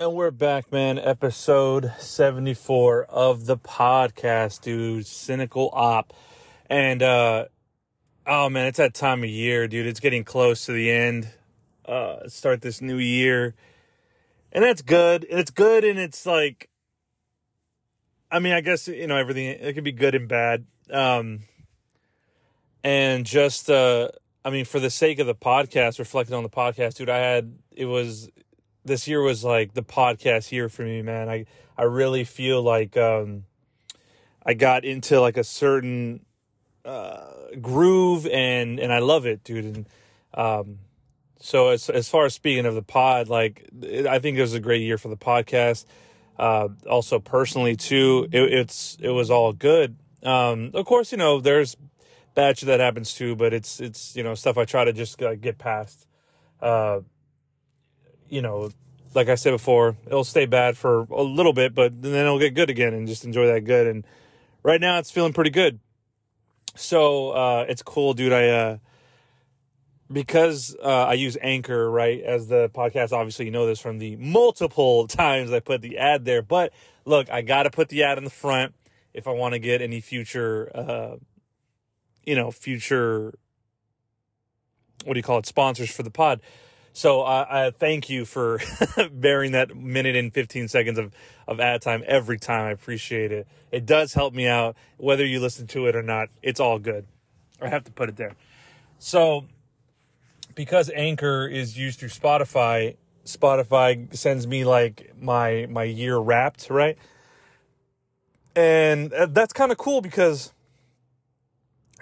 And we're back, man. Episode 74 of the podcast, dude. Cynical Op. And, uh, oh man, it's that time of year, dude. It's getting close to the end. Uh, start this new year. And that's good. And it's good. And it's like, I mean, I guess, you know, everything, it could be good and bad. Um, and just, uh, I mean, for the sake of the podcast, reflecting on the podcast, dude, I had, it was, this year was like the podcast year for me, man. I I really feel like um, I got into like a certain uh, groove and and I love it, dude. And um, so as as far as speaking of the pod, like I think it was a great year for the podcast. Uh, also personally too, it, it's it was all good. Um, of course, you know there's shit that happens too, but it's it's you know stuff I try to just uh, get past. Uh, you know, like I said before, it'll stay bad for a little bit, but then it'll get good again and just enjoy that good. And right now it's feeling pretty good. So, uh, it's cool, dude. I, uh, because, uh, I use Anchor, right, as the podcast. Obviously, you know this from the multiple times I put the ad there. But look, I got to put the ad in the front if I want to get any future, uh, you know, future, what do you call it, sponsors for the pod. So uh, I thank you for bearing that minute and 15 seconds of, of ad time every time. I appreciate it. It does help me out, whether you listen to it or not. It's all good. I have to put it there. So because Anchor is used through Spotify, Spotify sends me like my my year wrapped, right? And uh, that's kind of cool because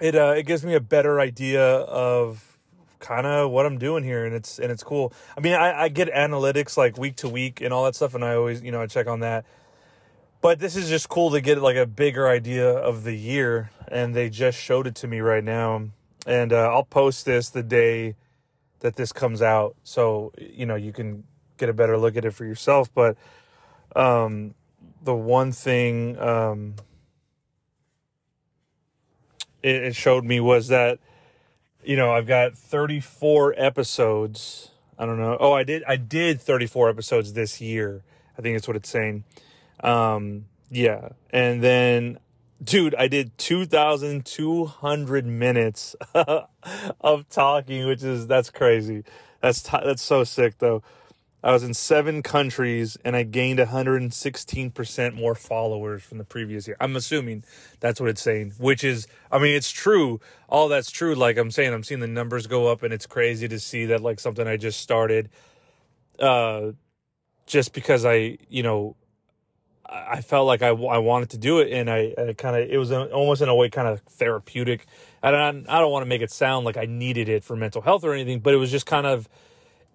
it uh, it gives me a better idea of kind of what I'm doing here, and it's and it's cool. I mean, I, I get analytics like week to week and all that stuff, and I always you know I check on that. But this is just cool to get like a bigger idea of the year, and they just showed it to me right now, and uh, I'll post this the day that this comes out, so you know you can get a better look at it for yourself. But um, the one thing um, it, it showed me was that you know, I've got 34 episodes. I don't know. Oh, I did I did 34 episodes this year. I think that's what it's saying. Um yeah. And then dude, I did 2200 minutes of talking, which is that's crazy. That's t- that's so sick though. I was in seven countries and I gained 116% more followers from the previous year. I'm assuming that's what it's saying, which is, I mean, it's true. All that's true. Like I'm saying, I'm seeing the numbers go up and it's crazy to see that, like, something I just started, uh, just because I, you know, I felt like I, I wanted to do it and I, I kind of, it was almost in a way kind of therapeutic. I, I don't want to make it sound like I needed it for mental health or anything, but it was just kind of,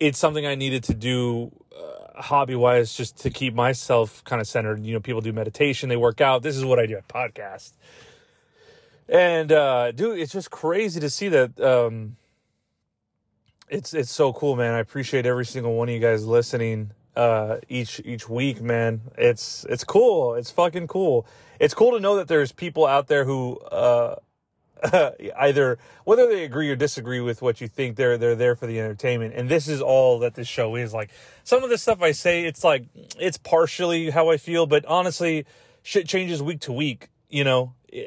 it's something I needed to do uh, hobby wise just to keep myself kind of centered. You know, people do meditation, they work out. This is what I do at podcast. And uh dude, it's just crazy to see that um it's it's so cool, man. I appreciate every single one of you guys listening uh each each week, man. It's it's cool. It's fucking cool. It's cool to know that there's people out there who uh either whether they agree or disagree with what you think they're they're there for the entertainment. And this is all that this show is. Like some of the stuff i say it's like it's partially how i feel but honestly shit changes week to week you know? Eh,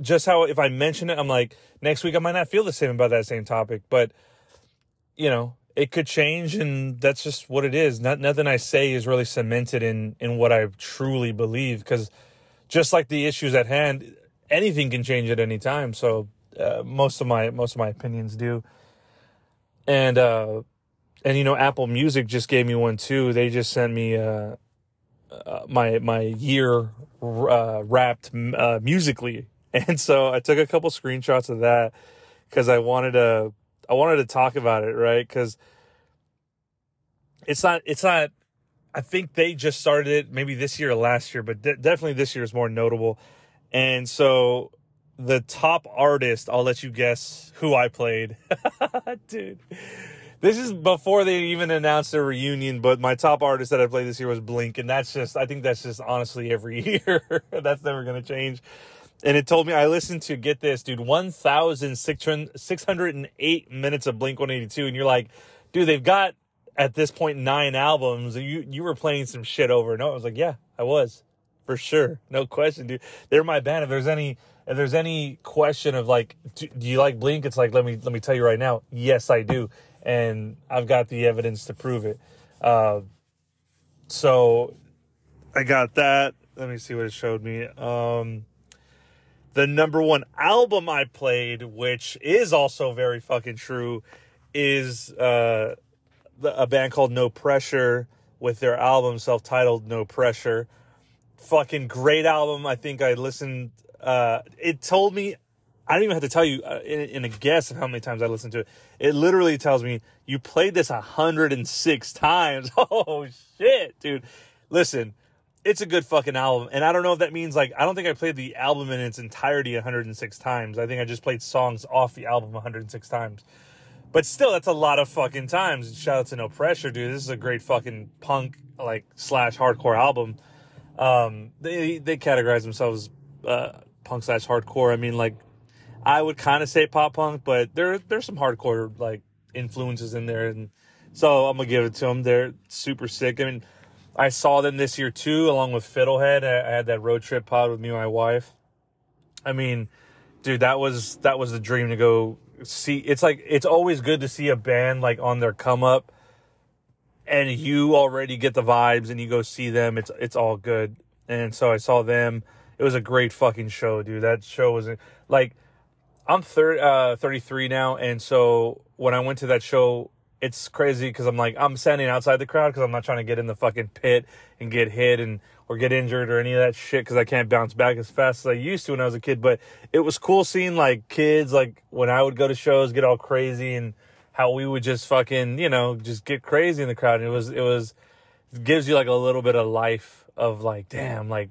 just how if i mention it i'm like next week i might not feel the same about that same topic but you know it could change and that's just what it is. Not nothing i say is really cemented in in what i truly believe because just like the issues at hand anything can change at any time. So uh, most of my most of my opinions do. And uh, and you know, Apple Music just gave me one too. They just sent me uh, uh my my year uh, wrapped uh, musically, and so I took a couple screenshots of that because I wanted to I wanted to talk about it, right? Because it's not it's not. I think they just started it maybe this year or last year, but de- definitely this year is more notable and so the top artist, I'll let you guess who I played. Dude. This is before they even announced a reunion, but my top artist that I played this year was Blink, and that's just I think that's just honestly every year. that's never gonna change. And it told me I listened to get this, dude, one thousand six hundred and eight minutes of Blink one eighty two, and you're like, dude, they've got at this point nine albums. You you were playing some shit over and over. I was like, yeah, I was for sure, no question, dude. They're my band. If there's any if there's any question of like, do, do you like Blink? It's like let me let me tell you right now, yes, I do, and I've got the evidence to prove it. Uh, so I got that. Let me see what it showed me. Um, the number one album I played, which is also very fucking true, is uh, a band called No Pressure with their album self-titled No Pressure. Fucking great album. I think I listened. Uh, it told me. I don't even have to tell you uh, in, in, a guess of how many times I listened to it. It literally tells me you played this 106 times. Oh shit, dude. Listen, it's a good fucking album. And I don't know if that means like I don't think I played the album in its entirety 106 times. I think I just played songs off the album 106 times. But still, that's a lot of fucking times. Shout out to No Pressure, dude. This is a great fucking punk like slash hardcore album. Um, they they categorize themselves uh, punk slash hardcore. I mean, like I would kind of say pop punk, but there there's some hardcore like influences in there, and so I'm gonna give it to them. They're super sick. I mean, I saw them this year too, along with Fiddlehead. I, I had that road trip pod with me and my wife. I mean, dude, that was that was the dream to go see it's like it's always good to see a band like on their come up and you already get the vibes and you go see them it's it's all good. And so i saw them. It was a great fucking show dude. That show was like i'm thir- uh, 33 now and so when i went to that show it's crazy because i'm like i'm standing outside the crowd because i'm not trying to get in the fucking pit and get hit and or get injured or any of that shit because I can't bounce back as fast as I used to when I was a kid. But it was cool seeing like kids, like when I would go to shows, get all crazy and how we would just fucking, you know, just get crazy in the crowd. And it was, it was, it gives you like a little bit of life of like, damn, like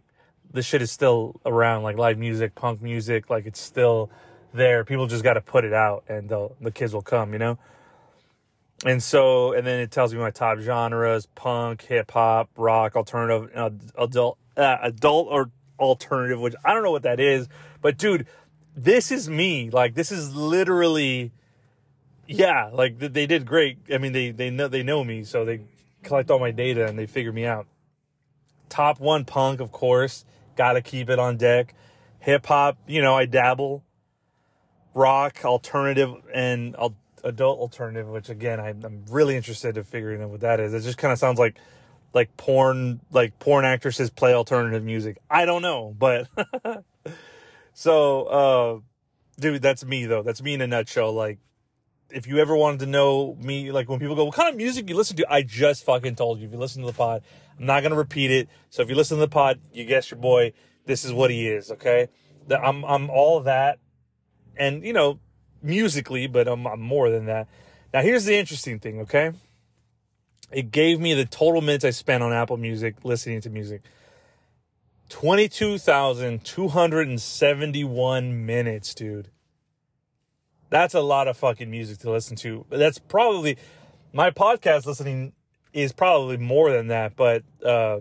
this shit is still around, like live music, punk music, like it's still there. People just got to put it out and the kids will come, you know? and so and then it tells me my top genres punk hip hop rock alternative uh, adult uh, adult or alternative which i don't know what that is but dude this is me like this is literally yeah like they did great i mean they they know they know me so they collect all my data and they figure me out top one punk of course gotta keep it on deck hip hop you know i dabble rock alternative and adult alternative, which again I, am really interested in figuring out what that is. It just kind of sounds like like porn like porn actresses play alternative music. I don't know, but so uh dude, that's me though. That's me in a nutshell. Like if you ever wanted to know me, like when people go, what kind of music you listen to? I just fucking told you. If you listen to the pod, I'm not gonna repeat it. So if you listen to the pod, you guess your boy. This is what he is. Okay, I'm I'm all that, and you know musically, but I'm, I'm more than that. Now, here's the interesting thing, okay? It gave me the total minutes I spent on Apple Music listening to music 22,271 minutes, dude. That's a lot of fucking music to listen to. That's probably my podcast listening is probably more than that, but uh,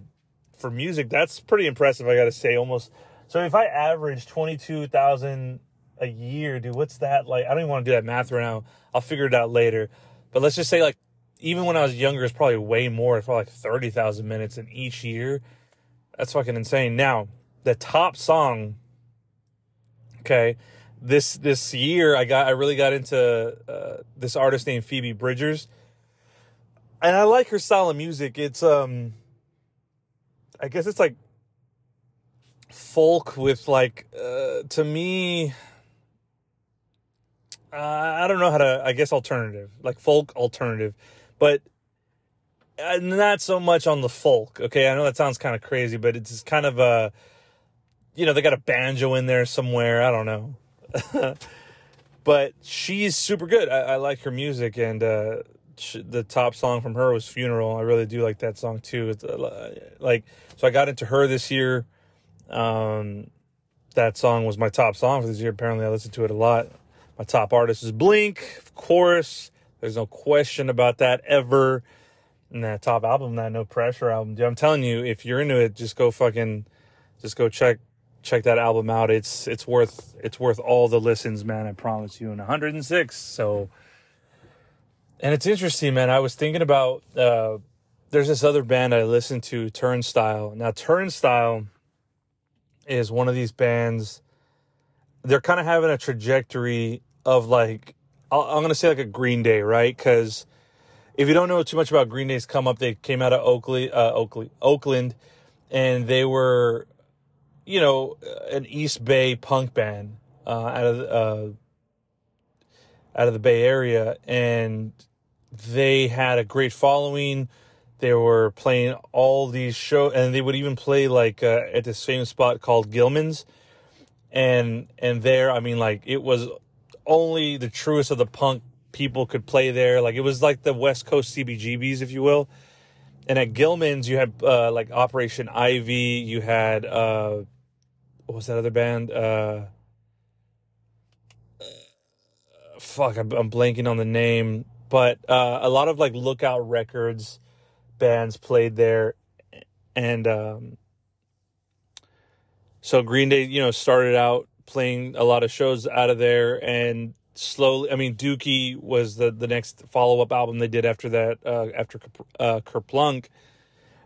for music, that's pretty impressive. I got to say, almost. So if I average 22,000 a year, dude. What's that like? I don't even want to do that math right now. I'll figure it out later. But let's just say like even when I was younger, it's probably way more. It's probably like thirty thousand minutes in each year. That's fucking insane. Now the top song. Okay, this this year I got I really got into uh, this artist named Phoebe Bridgers, and I like her style of music. It's um, I guess it's like folk with like uh, to me uh, I don't know how to, I guess alternative, like folk alternative, but uh, not so much on the folk. Okay. I know that sounds kind of crazy, but it's kind of a, you know, they got a banjo in there somewhere. I don't know. but she's super good. I, I like her music and, uh, the top song from her was funeral i really do like that song too it's uh, like so i got into her this year um that song was my top song for this year apparently i listened to it a lot my top artist is Blink, of course. There's no question about that ever. And that top album, that No Pressure album. I'm telling you, if you're into it, just go fucking, just go check check that album out. It's it's worth it's worth all the listens, man. I promise you. And 106. So and it's interesting, man. I was thinking about uh, there's this other band I listened to, Turnstile. Now, Turnstile is one of these bands. They're kind of having a trajectory of like I'm gonna say like a Green Day, right? Because if you don't know too much about Green Day's come up, they came out of Oakley, uh, Oakley, Oakland, and they were, you know, an East Bay punk band uh, out of uh, out of the Bay Area, and they had a great following. They were playing all these shows, and they would even play like uh, at this famous spot called Gilman's, and and there, I mean, like it was only the truest of the punk people could play there. Like it was like the West Coast CBGBs, if you will. And at Gilman's, you had uh, like Operation Ivy. You had uh, what was that other band? Uh, fuck, I'm, I'm blanking on the name. But uh, a lot of like Lookout Records bands played there, and um, so Green Day, you know, started out playing a lot of shows out of there, and slowly. I mean, Dookie was the the next follow up album they did after that, uh, after uh, Kerplunk,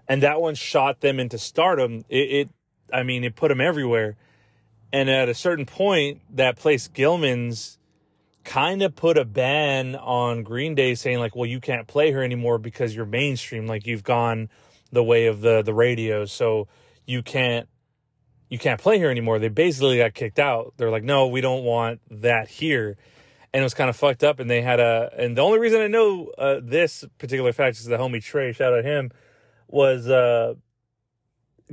and that one shot them into stardom. It, it, I mean, it put them everywhere. And at a certain point, that place Gilman's kind of put a ban on Green Day, saying like, "Well, you can't play her anymore because you're mainstream. Like you've gone the way of the the radio, so you can't." You can't play here anymore. They basically got kicked out. They're like, no, we don't want that here and it was kind of fucked up. And they had a, and the only reason I know uh, this particular fact is the homie Trey, shout out him, was uh,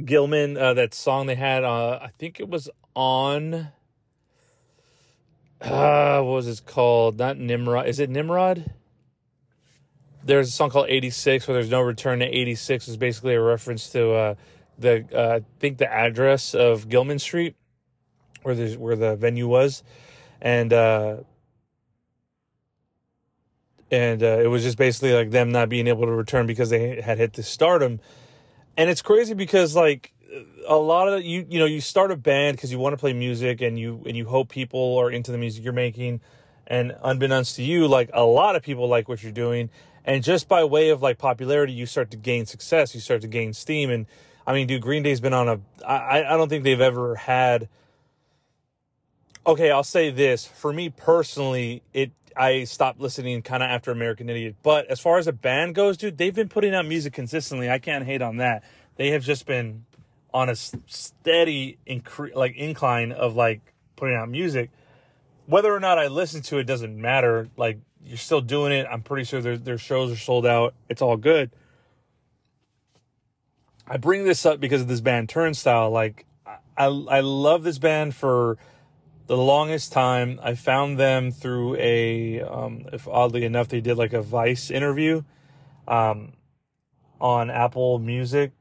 Gilman. Uh, that song they had, uh, I think it was on. Uh, what was it called? Not Nimrod. Is it Nimrod? There's a song called 86 where there's no return to 86 is basically a reference to uh, the uh, I think the address of Gilman Street where the where the venue was and uh, and uh, it was just basically like them not being able to return because they had hit the stardom and it's crazy because like a lot of you you know you start a band because you want to play music and you and you hope people are into the music you're making. And unbeknownst to you like a lot of people like what you're doing. And just by way of like popularity you start to gain success you start to gain steam. And i mean dude green day's been on a i i don't think they've ever had okay i'll say this. For me personally it I stopped listening kind of after American Idiot. But as far as a band goes, dude, they've been putting out music consistently. I can't hate on that. They have just been on a steady incre- like incline of like putting out music. Whether or not I listen to it doesn't matter. Like you're still doing it. I'm pretty sure their their shows are sold out. It's all good. I bring this up because of this band Turnstile. Like I I love this band for the longest time. I found them through a, um, if oddly enough, they did like a Vice interview um, on Apple Music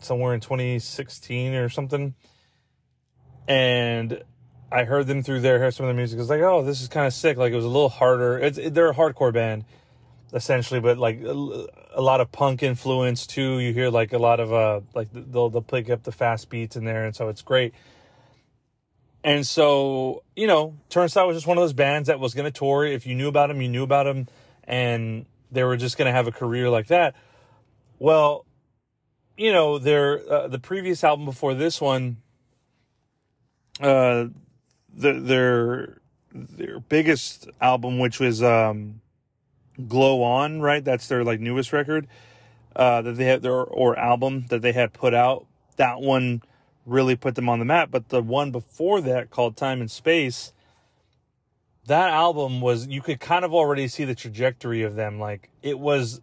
somewhere in 2016 or something. And I heard them through there, heard some of the music. I was like, oh, this is kind of sick. Like it was a little harder. It's, it, they're a hardcore band essentially, but like a, a, lot of punk influence too. You hear like a lot of, uh, like they'll, they'll pick up the fast beats in there. And so it's great. And so, you know, Turnstile was just one of those bands that was going to tour. If you knew about them, you knew about them, and they were just going to have a career like that. Well, you know, their uh, the previous album before this one, uh, the, their their biggest album, which was um, "Glow On," right? That's their like newest record uh, that they had their or album that they had put out. That one really put them on the map. But the one before that, called Time and Space, that album was you could kind of already see the trajectory of them. Like it was,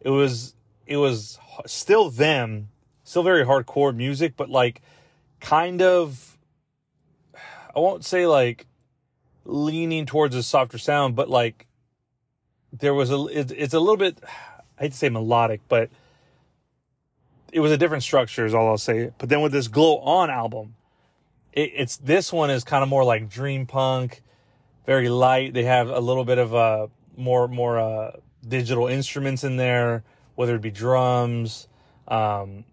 it was, it was still them, still very hardcore music, but like kind of, I won't say like leaning towards a softer sound, but like there was a, it, it's a little bit, I hate to say melodic, but it was a different structure is all I'll say. But then with this Glow On album, it, it's this one is kind of more like dream punk, very light. They have a little bit of uh more more uh digital instruments in there, whether it be drums, um,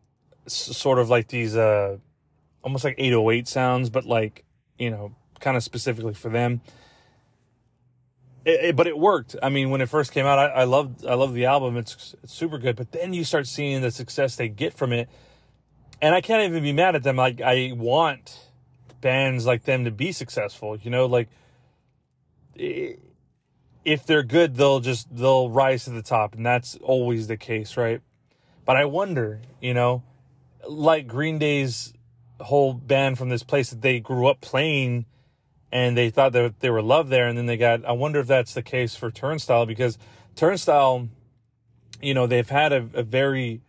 s- sort of like these uh almost like 808 sounds, but like you know kind of specifically for them. It, it, but it worked. I mean, when it first came out, I, I loved I loved the album. It's, it's super good. But then you start seeing the success they get from it, and I can't even be mad at them. Like I want bands like them to be successful. You know, like if they're good, they'll just they'll rise to the top, and that's always the case, right? But I wonder, you know, like Green Day's whole band from this place that they grew up playing and they thought that they were loved there and then they got I wonder if that's the case for Turnstile because Turnstile you know they've had a, a very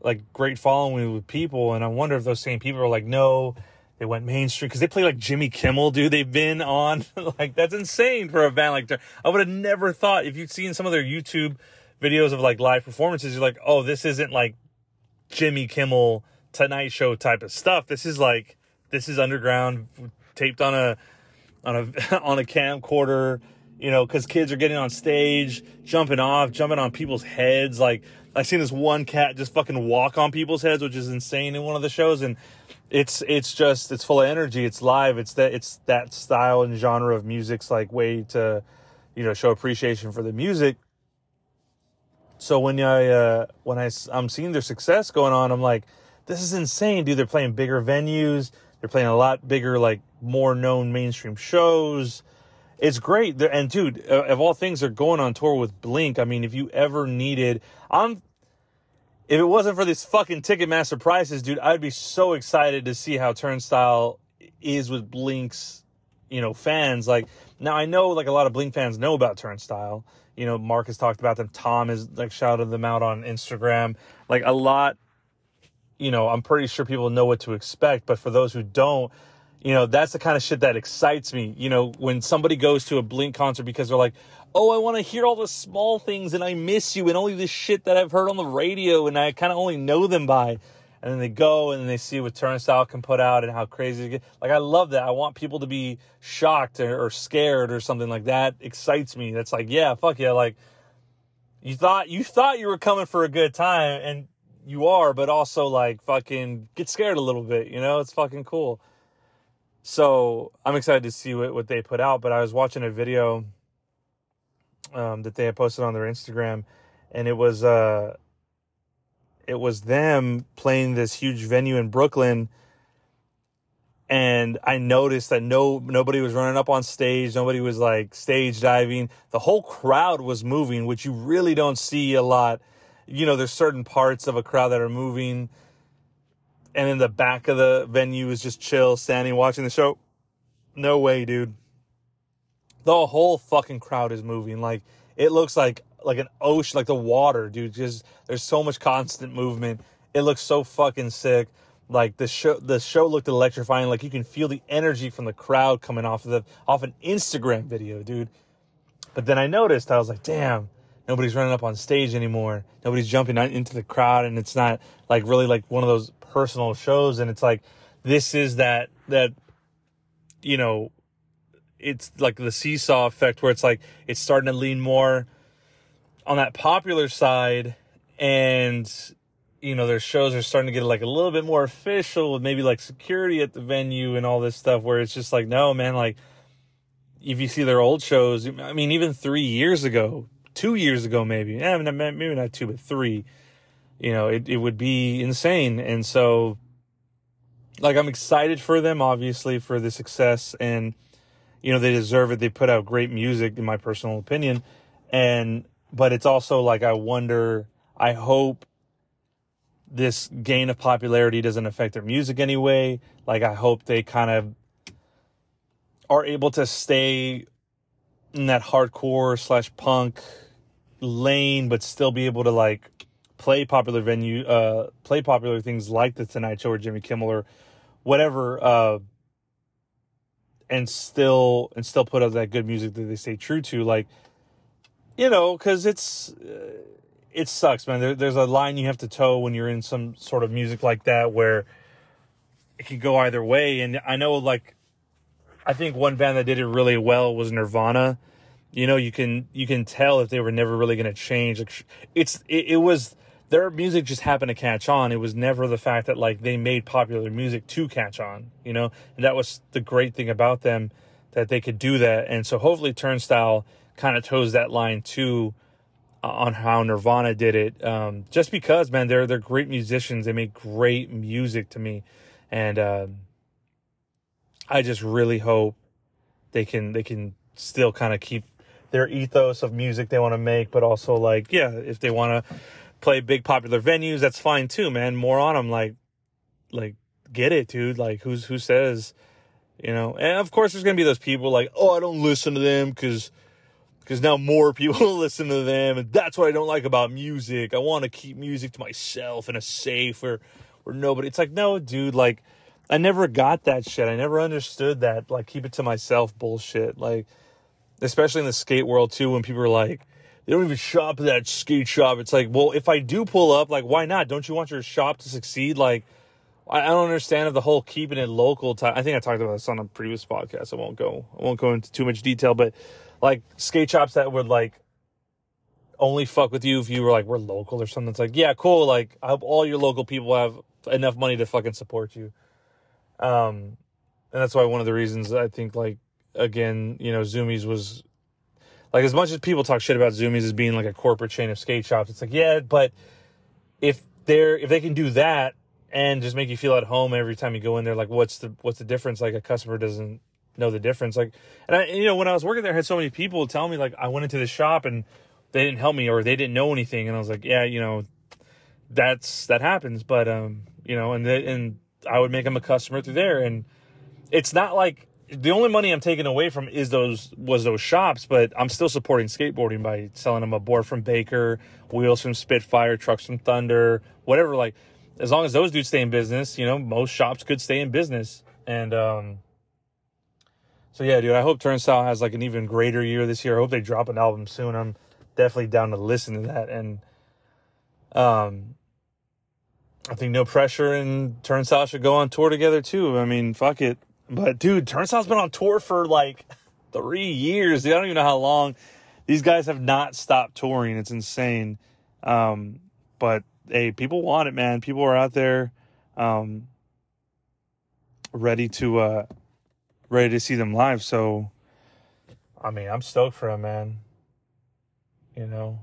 like great following with people and I wonder if those same people are like no they went mainstream because they play like Jimmy Kimmel, dude. They've been on like that's insane for a band like that. I would have never thought if you'd seen some of their YouTube videos of like live performances, you're like, oh, this isn't like Jimmy Kimmel Tonight Show type of stuff. This is like this is underground, taped on a on a on a camcorder. You know, because kids are getting on stage, jumping off, jumping on people's heads. Like I seen this one cat just fucking walk on people's heads, which is insane in one of the shows, and it's it's just it's full of energy. It's live. It's that it's that style and genre of music's like way to, you know, show appreciation for the music. So when I uh, when I I'm seeing their success going on, I'm like, this is insane, dude. They're playing bigger venues. They're playing a lot bigger, like more known mainstream shows. It's great. And dude, uh, of all things, they're going on tour with Blink. I mean, if you ever needed, I'm, if it wasn't for these fucking Ticketmaster prices, dude, I'd be so excited to see how Turnstile is with Blink's, you know, fans. Like, now I know like a lot of Blink fans know about Turnstile. You know, Mark has talked about them. Tom has like shouted them out on Instagram. Like a lot you know, I'm pretty sure people know what to expect. But for those who don't, you know, that's the kind of shit that excites me. You know, when somebody goes to a Blink concert because they're like, oh, I want to hear all the small things and I miss you and only the shit that I've heard on the radio and I kind of only know them by. And then they go and they see what Turnstile can put out and how crazy it gets. Like, I love that. I want people to be shocked or, or scared or something like that. Excites me. That's like, yeah, fuck yeah. Like, you thought, you thought you were coming for a good time and you are, but also like fucking get scared a little bit, you know? It's fucking cool. So I'm excited to see what, what they put out. But I was watching a video um, that they had posted on their Instagram, and it was uh, it was them playing this huge venue in Brooklyn. And I noticed that no nobody was running up on stage, nobody was like stage diving. The whole crowd was moving, which you really don't see a lot you know, there's certain parts of a crowd that are moving, and in the back of the venue is just chill, standing, watching the show. No way, dude. The whole fucking crowd is moving. Like it looks like like an ocean, like the water, dude. Just there's so much constant movement. It looks so fucking sick. Like the show, the show looked electrifying. Like you can feel the energy from the crowd coming off of the off an Instagram video, dude. But then I noticed, I was like, damn, nobody's running up on stage anymore. Nobody's jumping into the crowd, and it's not like really like one of those personal shows. And it's like this is that that you know, it's like the seesaw effect where it's like it's starting to lean more on that popular side, and you know their shows are starting to get like a little bit more official with maybe like security at the venue and all this stuff. Where it's just like, no, man, like if you see their old shows, I mean, even three years ago, two years ago, maybe, eh, maybe not two, but three, you know, it, it would be insane. And so, like, I'm excited for them, obviously, for the success. And, you know, they deserve it. They put out great music, in my personal opinion. And, but it's also like, I wonder, I hope this gain of popularity doesn't affect their music anyway. Like, I hope they kind of are able to stay in that hardcore slash punk lane, but still be able to like play popular venue, uh, play popular things like the Tonight Show or Jimmy Kimmel or whatever, uh, and still and still put out that good music that they stay true to, like you know, because it's uh, it sucks, man. There, there's a line you have to toe when you're in some sort of music like that where it can go either way, and I know like I think one band that did it really well was Nirvana. You know you can you can tell if they were never really going to change it's it, it, was their music just happened to catch on it was never the fact that like they made popular music to catch on you know and that was the great thing about them that they could do that and so hopefully turnstile kind of toes that line too uh, on how Nirvana did it. Um, just because, man, they're they're great musicians. They make great music to me, and um, I just really hope they can they can still kind of keep their ethos of music they want to make, but also like yeah, if they want to play big popular venues, that's fine too, man. More on them, like like get it, dude. Like who's who says, you know? And of course, there's gonna be those people like, oh, I don't listen to them because because now more people listen to them, and that's what I don't like about music. I want to keep music to myself in a safe or where nobody. It's like no, dude. Like I never got that shit. I never understood that. Like keep it to myself bullshit. Like especially in the skate world too, when people are like. They don't even shop at that skate shop. It's like, well, if I do pull up, like, why not? Don't you want your shop to succeed? Like, I, I don't understand the whole keeping it local. type. I think I talked about this on a previous podcast. I won't go. I won't go into too much detail, but like skate shops that would like only fuck with you if you were like we're local or something. It's like yeah, cool. Like I hope all your local people have enough money to fucking support you. Um, and that's why one of the reasons I think like again, you know, Zumiez was like as much as people talk shit about Zumiez as being like a corporate chain of skate shops. It's like yeah, but if they're if they can do that and just make you feel at home every time you go in there. Like, what's the what's the difference? Like, a customer doesn't know the difference. Like, and I, you know, when I was working there, I had so many people tell me like, I went into the shop and they didn't help me or they didn't know anything, and I was like, yeah, you know, that's that happens. But um, you know, and they, and I would make them a customer through there, and it's not like the only money I'm taking away from is those was those shops, but I'm still supporting skateboarding by selling them a board from Baker, wheels from Spitfire, trucks from Thunder, whatever. Like as long as those dudes stay in business, you know, most shops could stay in business. And um so yeah, dude, I hope Turnstile has like an even greater year this year. I hope they drop an album soon. I'm definitely down to listen to that. And um I think no pressure and Turnstile should go on tour together too. I mean, fuck it. But dude, Turnstile's been on tour for like three years. I don't even know how long. These guys have not stopped touring. It's insane. Um, but hey, people want it, man. People are out there, um, ready to, uh, ready to see them live. So, I mean, I'm stoked for them, man. You know,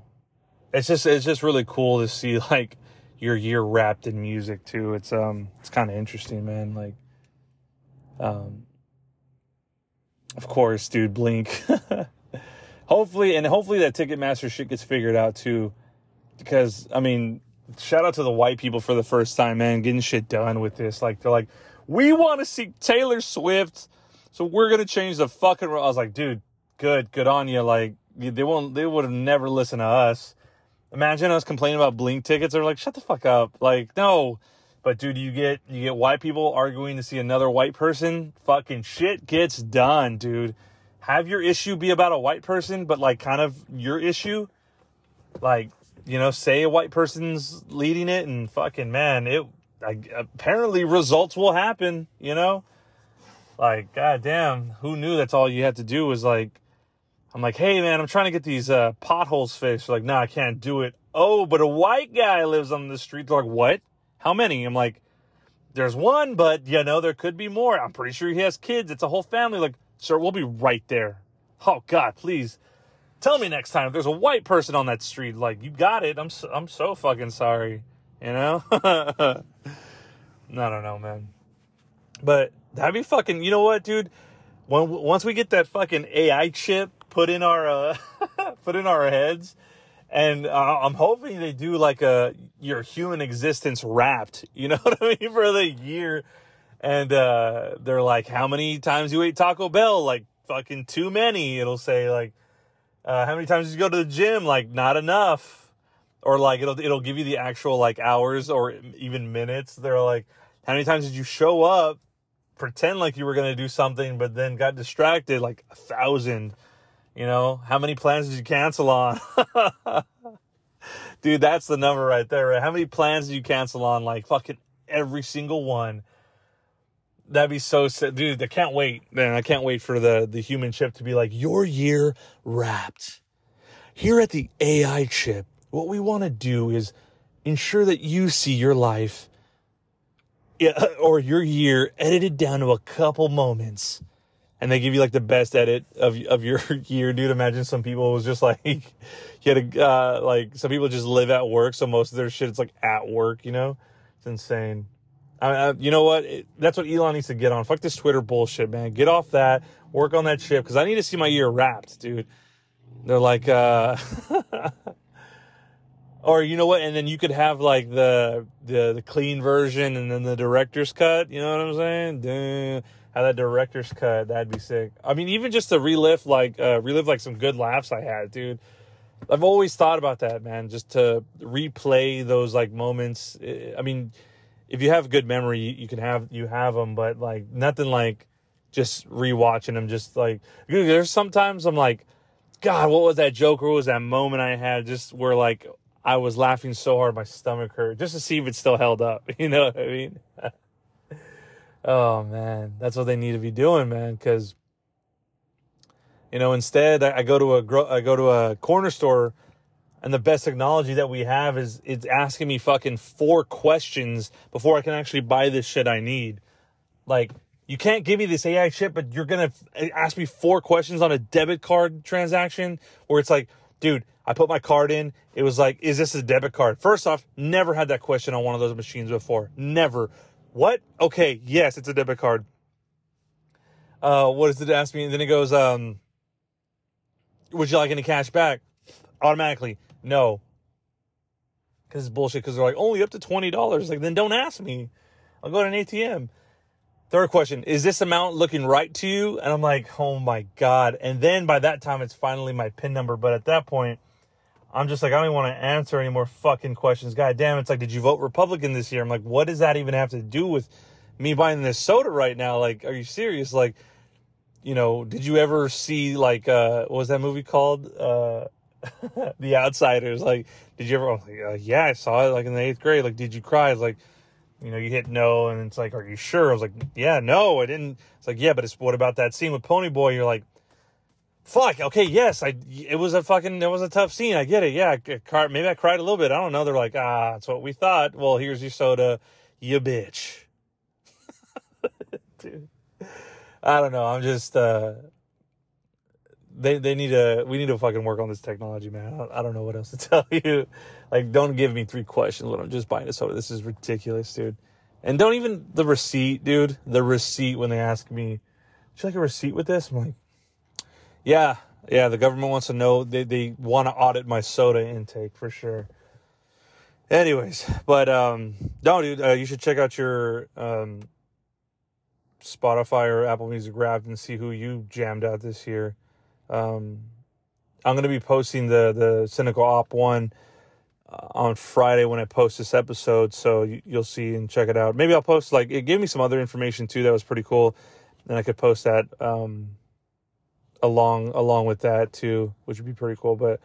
it's just, it's just really cool to see like your year wrapped in music too. It's, um, it's kind of interesting, man. Like, um, of course, dude, Blink. hopefully, and hopefully that Ticketmaster shit gets figured out too. Because, I mean, shout out to the white people for the first time, man, getting shit done with this. Like they're like, we want to see Taylor Swift, so we're gonna change the fucking. I was like, dude, good, good on you. Like they won't, they would have never listened to us. Imagine us complaining about Blink tickets. They're like, shut the fuck up. Like no. But dude, you get you get white people arguing to see another white person. Fucking shit gets done, dude. Have your issue be about a white person, but like kind of your issue. Like you know, say a white person's leading it and fucking man, it I, apparently results will happen, you know? Like, goddamn, who knew that's all you had to do was like, I'm like, hey man, I'm trying to get these uh, potholes fixed. Like, no, nah, I can't do it. Oh, but a white guy lives on the street. They're like, what? How many? I'm like, there's one, but you know, there could be more. I'm pretty sure he has kids. It's a whole family. Like, sir, we'll be right there. Oh God, please Tell me next time if there's a white person on that street. Like you got it. I'm so, I'm so fucking sorry. You know. I don't know, man. But that'd be fucking. You know what, dude? When once we get that fucking AI chip put in our uh, put in our heads, and uh, I'm hoping they do like a your human existence wrapped. You know what I mean for the year, and uh, they're like, how many times you ate Taco Bell? Like fucking too many. It'll say like uh, how many times you go to the gym? Like not enough. Or like it'll it'll give you the actual like hours or even minutes. They're like, how many times did you show up, pretend like you were gonna do something, but then got distracted? Like a thousand. You know, how many plans did you cancel on? Dude, that's the number right there, right? How many plans did you cancel on? Like fucking every single one. That'd be so sick. Dude, I can't wait. Man, I can't wait for the, the human chip to be like, your year wrapped. Here at the AI chip, what we want to do is ensure that you see your life or your year edited down to a couple moments. And they give you like the best edit of of your year, dude. Imagine some people was just like you had a uh, like some people just live at work, so most of their shit is like at work. You know, it's insane. I, I, you know what? It, that's what Elon needs to get on. Fuck this Twitter bullshit, man. Get off that. Work on that shit because I need to see my year wrapped, dude. They're like, uh, or you know what? And then you could have like the the the clean version and then the director's cut. You know what I'm saying? Damn. Have that director's cut. That'd be sick. I mean, even just to relive like uh, relive like some good laughs I had, dude. I've always thought about that, man. Just to replay those like moments. I mean, if you have good memory, you can have you have them, but like nothing like just rewatching them. Just like there's sometimes I'm like, God, what was that joke or what was that moment I had just where like I was laughing so hard my stomach hurt just to see if it still held up. You know what I mean? oh man, that's what they need to be doing, man. Because you know, instead I, I go to a gro- I go to a corner store, and the best technology that we have is it's asking me fucking four questions before I can actually buy this shit I need. Like you can't give me this AI shit, but you're gonna eh, ask me four questions on a debit card transaction where it's like, dude, I put my card in. It was like, is this a debit card? First off, never had that question on one of those machines before. Never. What? Okay, yes, it's a debit card. Uh, what does it ask me? And then it goes, um, would you like any cash back? Automatically, no. Because it's bullshit. Because they're like, only up to $20. Like, then don't ask me. I'll go to an ATM. Third question, is this amount looking right to you? And I'm like, oh my God. And then by that time, it's finally my PIN number. But at that point, I'm just like, I don't even want to answer any more fucking questions. God damn, it's like, did you vote Republican this year? I'm like, what does that even have to do with me buying this soda right now? Like, are you serious? Like, you know, did you ever see like uh what was that movie called? Uh The Outsiders. Like, did you ever like, uh, yeah, I saw it like in the eighth grade. Like, did you cry? It's like, you know, you hit no and it's like, are you sure? I was like, yeah, no, I didn't. It's like, yeah, but it's what about that scene with Ponyboy? You're like, fuck, okay, yes, I, it was a fucking, it was a tough scene. I get it. Yeah, I, maybe I cried a little bit. I don't know. They're like, ah, that's what we thought. Well, here's your soda, you bitch. Dude, I don't know. I'm just, uh, they, they need to, we need to fucking work on this technology, man. I, I don't know what else to tell you. Like, don't give me three questions when I'm just buying a soda. This is ridiculous, dude. And don't even the receipt, dude. The receipt when they ask me, "Would you like a receipt with this?" I'm like, yeah, yeah, the government wants to know. They they want to audit my soda intake for sure. Anyways, but um, no, dude, uh, you should check out your um, Spotify or Apple Music Wrapped and see who you jammed out this year. Um, I'm gonna be posting the the Cynical Op one uh, on Friday when I post this episode, so you, will see and check it out. Maybe I'll post like it gave me some other information too that was pretty cool, and I could post that um, along along with that too, which would be pretty cool. But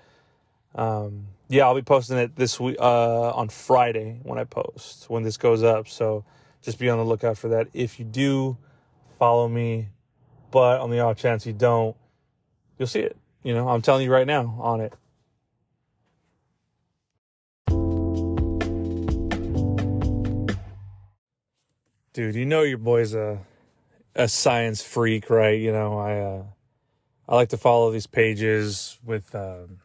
um, yeah, I'll be posting it this week uh, on Friday when I post when this goes up. So just be on the lookout for that. If you do follow me, but on the off chance you don't, you'll see it. You know, I'm telling you right now on it. Dude, you know your boy's a a science freak, right? You know, I uh I like to follow these pages with, um,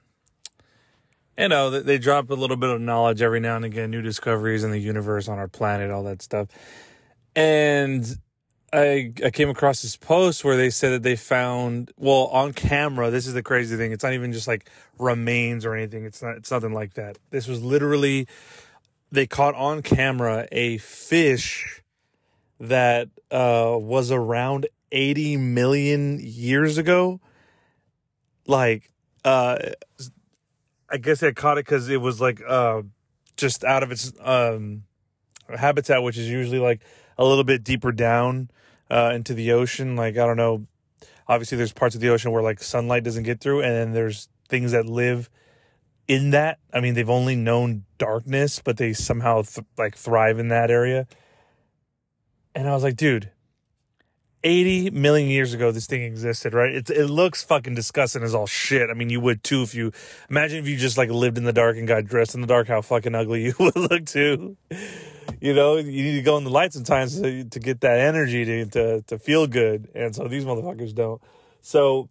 you know, they drop a little bit of knowledge every now and again, new discoveries in the universe, on our planet, all that stuff. And I I came across this post where they said that they found well on camera. This is the crazy thing. It's not even just like remains or anything. It's not. It's nothing like that. This was literally they caught on camera a fish that uh, was around 80 million years ago like uh I guess I caught it because it was like uh just out of its um habitat, which is usually like a little bit deeper down uh into the ocean. Like I don't know, obviously there's parts of the ocean where like sunlight doesn't get through, and then there's things that live in that. I mean, they've only known darkness, but they somehow th- like thrive in that area. And I was like, dude, 80 million years ago this thing existed, right? It, it looks fucking disgusting as all shit. I mean, you would too if you imagine if you just like lived in the dark and got dressed in the dark, how fucking ugly you would look too. you know, you need to go in the light sometimes to, to get that energy to, to to feel good, and so these motherfuckers don't. So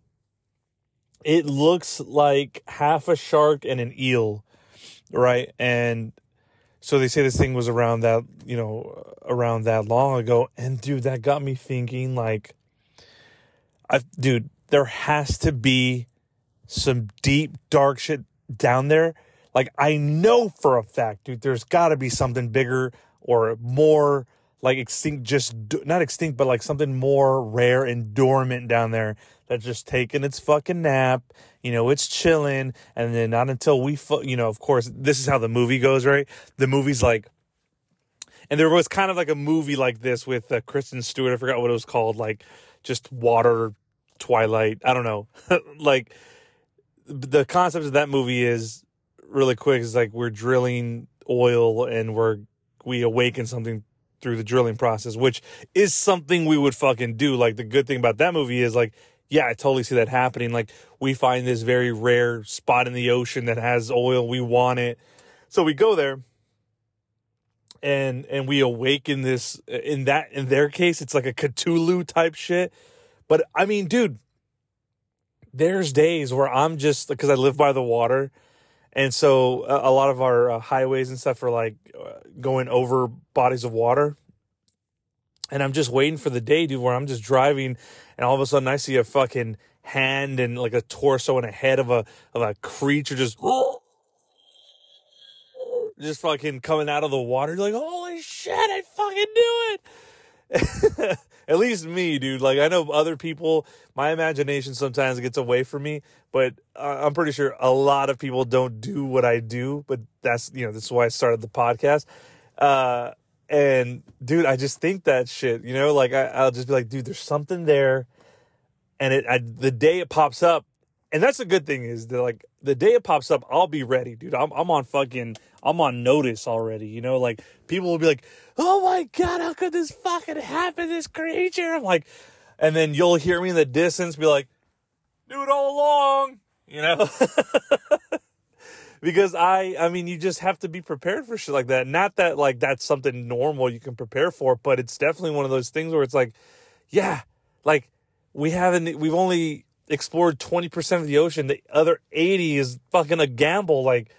it looks like half a shark and an eel, right? And so they say this thing was around that, you know, around that long ago. And dude, that got me thinking like, I, dude, there has to be some deep, dark shit down there. Like, I know for a fact, dude, there's got to be something bigger or more like extinct, just not extinct, but like something more rare and dormant down there that's just taking its fucking nap. You know, it's chilling. And then not until we, fu- you know, of course, this is how the movie goes, right? The movie's like, and there was kind of like a movie like this with uh, Kristen Stewart. I forgot what it was called. Like just water Twilight. I don't know. like the concept of that movie is really quick. Is like we're drilling oil and we're we awaken something through the drilling process, which is something we would fucking do. Like the good thing about that movie is like yeah, I totally see that happening. Like we find this very rare spot in the ocean that has oil. We want it. So we go there and and we awaken this in that in their case it's like a Cthulhu type shit. But I mean, dude, there's days where I'm just because I live by the water and so a, a lot of our uh, highways and stuff are like uh, going over bodies of water. And I'm just waiting for the day, dude, where I'm just driving and all of a sudden I see a fucking hand and like a torso and a head of a of a creature just just fucking coming out of the water. You're like, holy shit, I fucking knew it. At least me, dude. Like I know other people, my imagination sometimes gets away from me, but I'm pretty sure a lot of people don't do what I do. But that's you know that's why I started the podcast. Uh, and dude, I just think that shit. You know, like I, I'll just be like, dude, there's something there, and it I, the day it pops up, and that's the good thing is that like the day it pops up, I'll be ready, dude. I'm I'm on fucking I'm on notice already. You know, like people will be like, "Oh my god, how could this fucking happen? This creature!" I'm like, and then you'll hear me in the distance be like, "Dude, all along," you know. because I, I mean, you just have to be prepared for shit like that. Not that like that's something normal you can prepare for, but it's definitely one of those things where it's like, yeah, like we haven't, we've only explored 20% of the ocean. The other 80 is fucking a gamble. Like,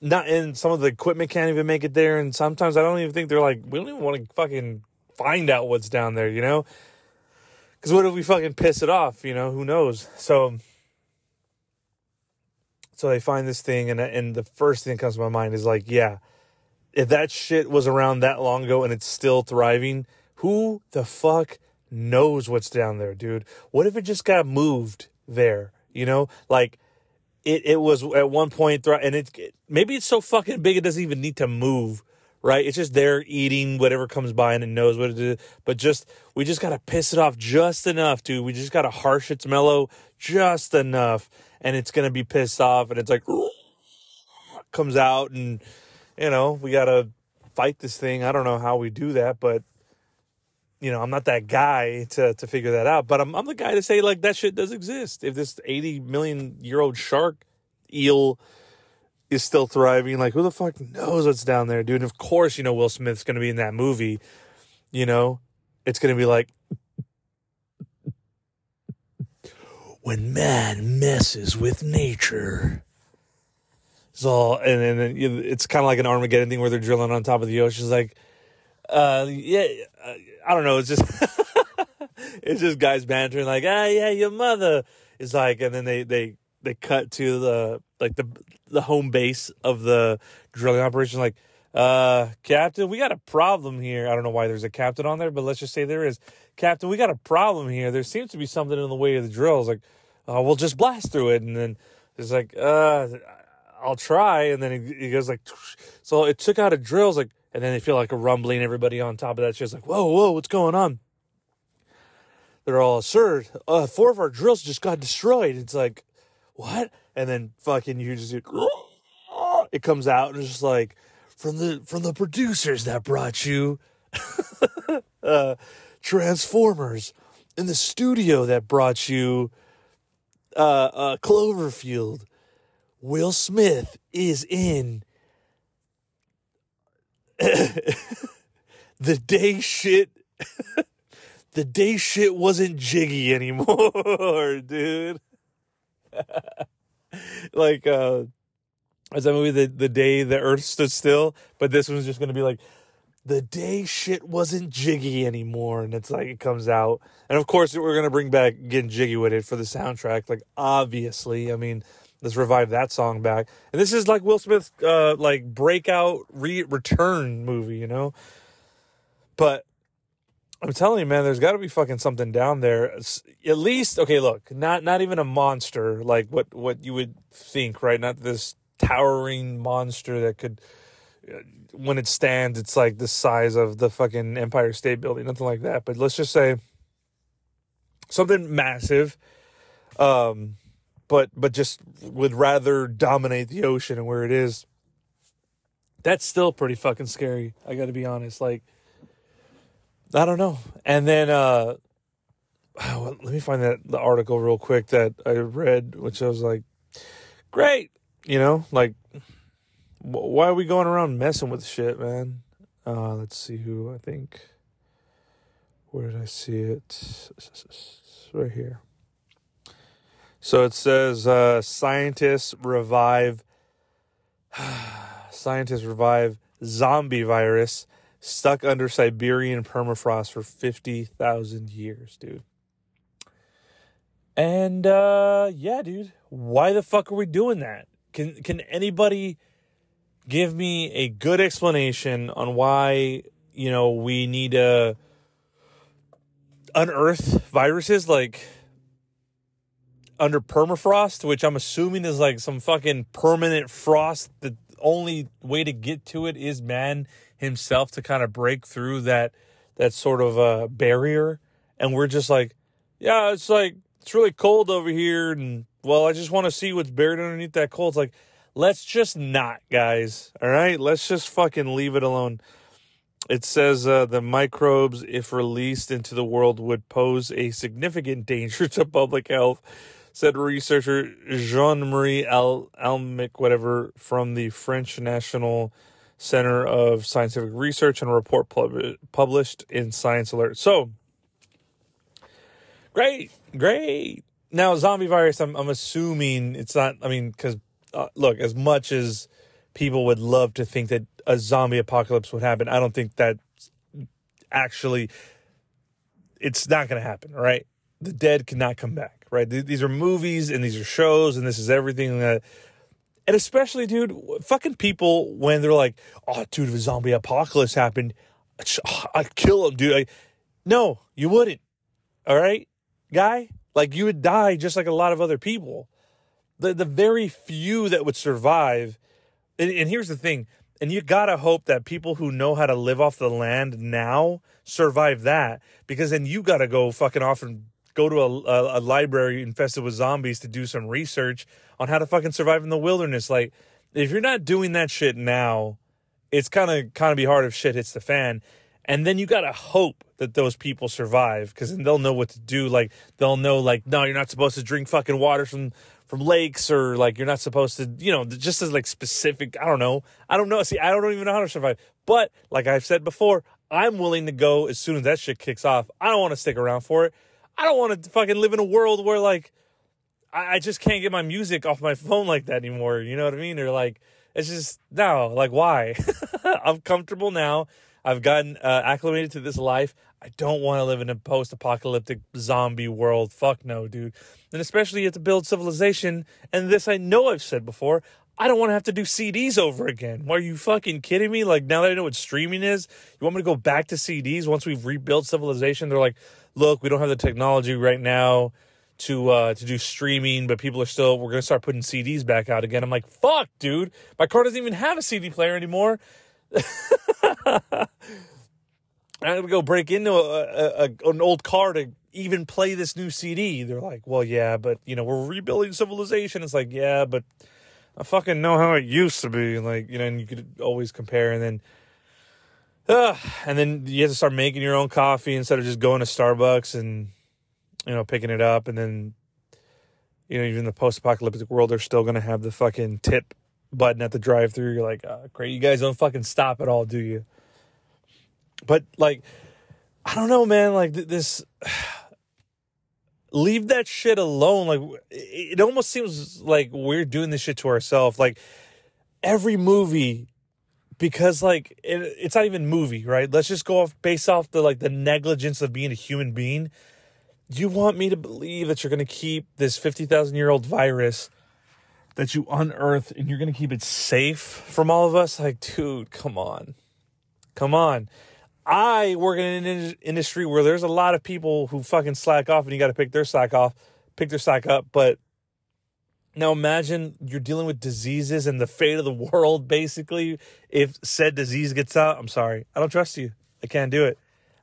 not and some of the equipment can't even make it there and sometimes i don't even think they're like we don't even want to fucking find out what's down there you know because what if we fucking piss it off you know who knows so so they find this thing and and the first thing that comes to my mind is like yeah if that shit was around that long ago and it's still thriving who the fuck knows what's down there dude what if it just got moved there you know like it, it was at one point. point, and it maybe it's so fucking big it doesn't even need to move, right? It's just there eating whatever comes by and it knows what it is. But just we just gotta piss it off just enough, dude. We just gotta harsh its mellow just enough, and it's gonna be pissed off, and it's like comes out, and you know we gotta fight this thing. I don't know how we do that, but you know, I'm not that guy to to figure that out, but I'm I'm the guy to say like that shit does exist. If this 80 million year old shark eel is still thriving, like who the fuck knows what's down there, dude? And of course, you know Will Smith's gonna be in that movie. You know, it's gonna be like when man messes with nature. So and then it's kind of like an Armageddon thing where they're drilling on top of the ocean. It's like, uh, yeah, uh, I don't know. It's just it's just guys bantering like, ah, yeah, your mother is like, and then they they they cut to the like the the home base of the drilling operation, like, uh, Captain, we got a problem here. I don't know why there's a captain on there, but let's just say there is. Captain, we got a problem here. There seems to be something in the way of the drills. Like, uh, we'll just blast through it, and then it's like, uh, I'll try, and then he, he goes like, so it took out a drills like and then they feel like a rumbling. Everybody on top of that shit's like, whoa, whoa, what's going on? They're all, sir, uh, four of our drills just got destroyed. It's like, what? And then fucking you just, it comes out and it's just like, from the from the producers that brought you uh, Transformers, in the studio that brought you uh, uh, Cloverfield. Will Smith is in the day shit the day shit wasn't jiggy anymore, dude. like uh as that movie the the day the earth stood still, but this one's just gonna be like the day shit wasn't jiggy anymore and it's like it comes out. And of course we're gonna bring back getting jiggy with it for the soundtrack like obviously. I mean let's revive that song back. And this is like will smith's uh like breakout re- return movie you know? But i'm telling you man there's got to be fucking something down there. At least okay look not not even a monster like what what you would think right? Not this towering monster that could when it stands, it's like the size of the fucking Empire State Building, nothing like that. But let's just say something massive, um, but but just would rather dominate the ocean and where it is. That's still pretty fucking scary. I got to be honest. Like, I don't know. And then uh, let me find that the article real quick that I read, which I was like, great. You know, like why are we going around messing with shit, man? Uh, let's see who I think. Where did I see it? Right here. So it says uh, scientists revive scientists revive zombie virus stuck under Siberian permafrost for 50,000 years, dude. And uh yeah, dude, why the fuck are we doing that? Can can anybody give me a good explanation on why you know we need to unearth viruses like under permafrost which i'm assuming is like some fucking permanent frost. The only way to get to it is man himself to kind of break through that that sort of uh barrier. And we're just like yeah it's like it's really cold over here and well i just want to see what's buried underneath that cold. It's like let's just not, guys. All right, let's just fucking leave it alone. It says uh, the microbes, if released into the world, would pose a significant danger to public health, said researcher Jean Marie Al- Almic, whatever, from the French National Center of Scientific Research, and a report pub- published in Science Alert. So, great, great. Now, zombie virus, I'm, I'm assuming it's not, I mean, because uh, look, as much as people would love to think that a zombie apocalypse would happen, I don't think that actually it's not going to happen, right? The dead cannot come back, right? These are movies and these are shows and this is everything that and especially dude, fucking people when they're like, "Oh, dude, if a zombie apocalypse happened, oh, I'd kill him, dude." Like, no, you wouldn't. All right? Guy, like you would die just like a lot of other people the the very few that would survive. And, and here's the thing, and you gotta hope that people who know how to live off the land now survive that, because then you gotta go fucking off and go to a, a, library infested with zombies to do some research on how to fucking survive in the wilderness. Like, if you're not doing that shit now, it's kind of kind of be hard if shit hits the fan. And then you gotta hope that those people survive because they'll know what to do. Like they'll know, like, no, you're not supposed to drink fucking water from from lakes or like you're not supposed to, you know, just as like specific. I don't know. I don't know. See, I don't even know how to survive. But like I've said before, I'm willing to go as soon as that shit kicks off. I don't want to stick around for it. I don't want to fucking live in a world where like I, I just can't get my music off my phone like that anymore. You know what I mean? Or like it's just no. Like why? I'm comfortable now. I've gotten uh, acclimated to this life. I don't want to live in a post apocalyptic zombie world. Fuck no, dude. And especially you have to build civilization. And this I know I've said before. I don't want to have to do CDs over again. Are you fucking kidding me? Like now that I know what streaming is, you want me to go back to CDs once we've rebuilt civilization? They're like, look, we don't have the technology right now to uh to do streaming, but people are still we're gonna start putting CDs back out again. I'm like, fuck, dude. My car doesn't even have a CD player anymore. I had to go break into a, a, a, an old car to even play this new CD. They're like, well, yeah, but you know, we're rebuilding civilization. It's like, yeah, but I fucking know how it used to be. Like, you know, and you could always compare. And then, and then you have to start making your own coffee instead of just going to Starbucks and, you know, picking it up. And then, you know, even the post apocalyptic world, they're still going to have the fucking tip button at the drive through. You're like, oh, great. You guys don't fucking stop at all, do you? but like, I don't know, man. Like th- this, leave that shit alone. Like, it almost seems like we're doing this shit to ourselves. Like every movie because like it, it's not even movie right? Let's just go off based off the like the negligence of being a human being. You want me to believe that you're going to keep this 50,000 year old virus that you unearthed and you're going to keep it safe from all of us? Like dude come on. Come on. I work in an industry where there's a lot of people who fucking slack off and you got to pick their slack off pick their slack up but now imagine you're dealing with diseases and the fate of the world basically if said disease gets out. I'm sorry. I don't trust you. I can't do it.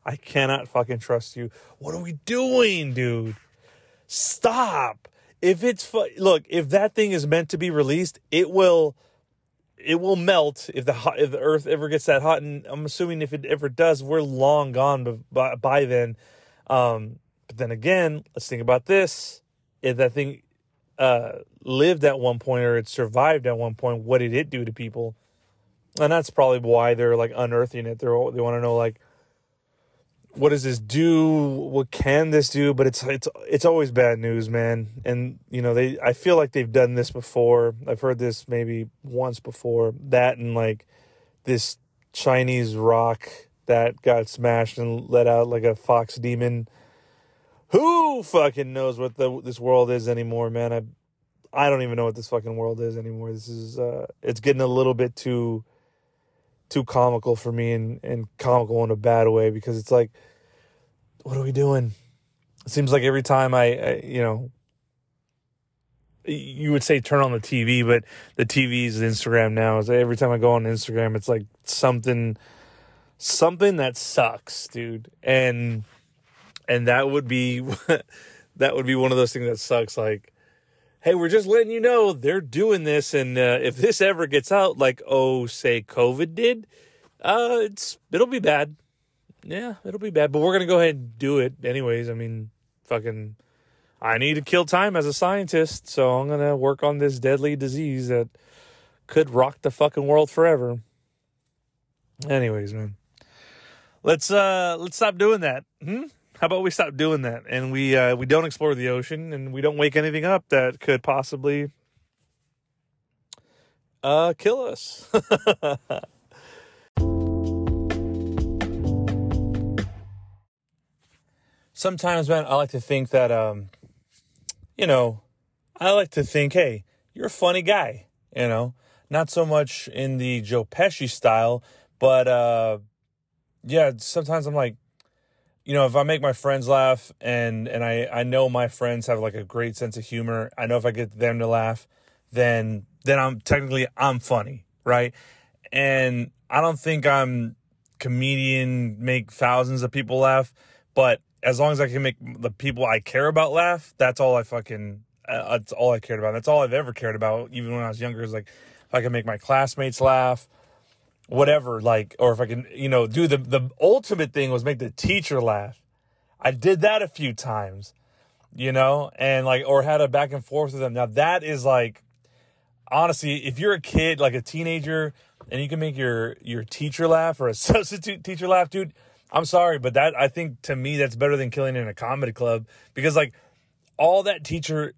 I cannot fucking trust you. What are we doing, dude? Stop. If it's fu- look, if that thing is meant to be released, it will it will melt if the hot, if the earth ever gets that hot and I'm assuming if it ever does, we're long gone by, by then. Um, but then again, let's think about this. If that thing uh, lived at one point or it survived at one point, what did it do to people? And that's probably why they're like unearthing it. They're they want to know like what does this do? What can this do? But it's it's it's always bad news, man. And you know they I feel like they've done this before. I've heard this maybe once before. That and like this Chinese rock that got smashed and let out like a fox demon who fucking knows what the this world is anymore, man? I I don't even know what this fucking world is anymore. This is uh it's getting a little bit too too comical for me and and comical in a bad way because it's like what are we doing? It seems like every time I, I you know you would say turn on the TV, but the TV is Instagram now. So every time I go on Instagram, it's like something something that sucks, dude. And and that would be that would be one of those things that sucks like hey we're just letting you know they're doing this and uh, if this ever gets out like oh say covid did uh it's it'll be bad. Yeah it'll be bad but we're gonna go ahead and do it anyways. I mean fucking i need to kill time as a scientist so i'm gonna work on this deadly disease that could rock the fucking world forever. Anyways man. Let's uh let's stop doing that. Hmm how about we stop doing that and we uh, we don't explore the ocean and we don't wake anything up that could possibly uh, kill us. Sometimes, man, I like to think that, um, you know, I like to think, hey, you're a funny guy, you know, not so much in the Joe Pesci style, but uh, yeah, sometimes I'm like, you know, if I make my friends laugh and and I I know my friends have like a great sense of humor, I know if I get them to laugh, then then I'm technically I'm funny, right? And I don't think I'm comedian make thousands of people laugh, but as long as I can make the people I care about laugh, that's all I fucking uh, that's all I cared about. That's all I've ever cared about even when I was younger is like if I can make my classmates laugh whatever, like, or if I can, you know, do the, the ultimate thing was make the teacher laugh. I did that a few times, you know, and like, or had a back and forth with them. Now that is like, honestly, if you're a kid, like a teenager, and you can make your, your teacher laugh or a substitute teacher laugh, dude, I'm sorry, but that, I think to me, that's better than killing in a comedy club because like all that teacher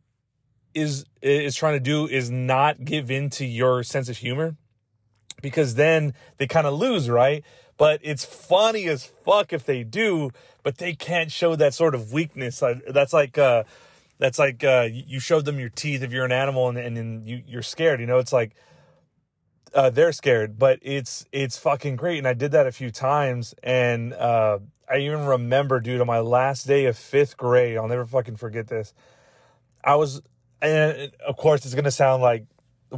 is, is trying to do is not give in to your sense of humor because then they kind of lose, right? But it's funny as fuck if they do, but they can't show that sort of weakness. That's like, uh, that's like, uh, you showed them your teeth if you're an animal and, and, you, you're scared, you know, it's like, uh, they're scared, but it's, it's fucking great. And I did that a few times. And, uh, I even remember, dude, on my last day of fifth grade, I'll never fucking forget this. I was, and of course, it's to sound like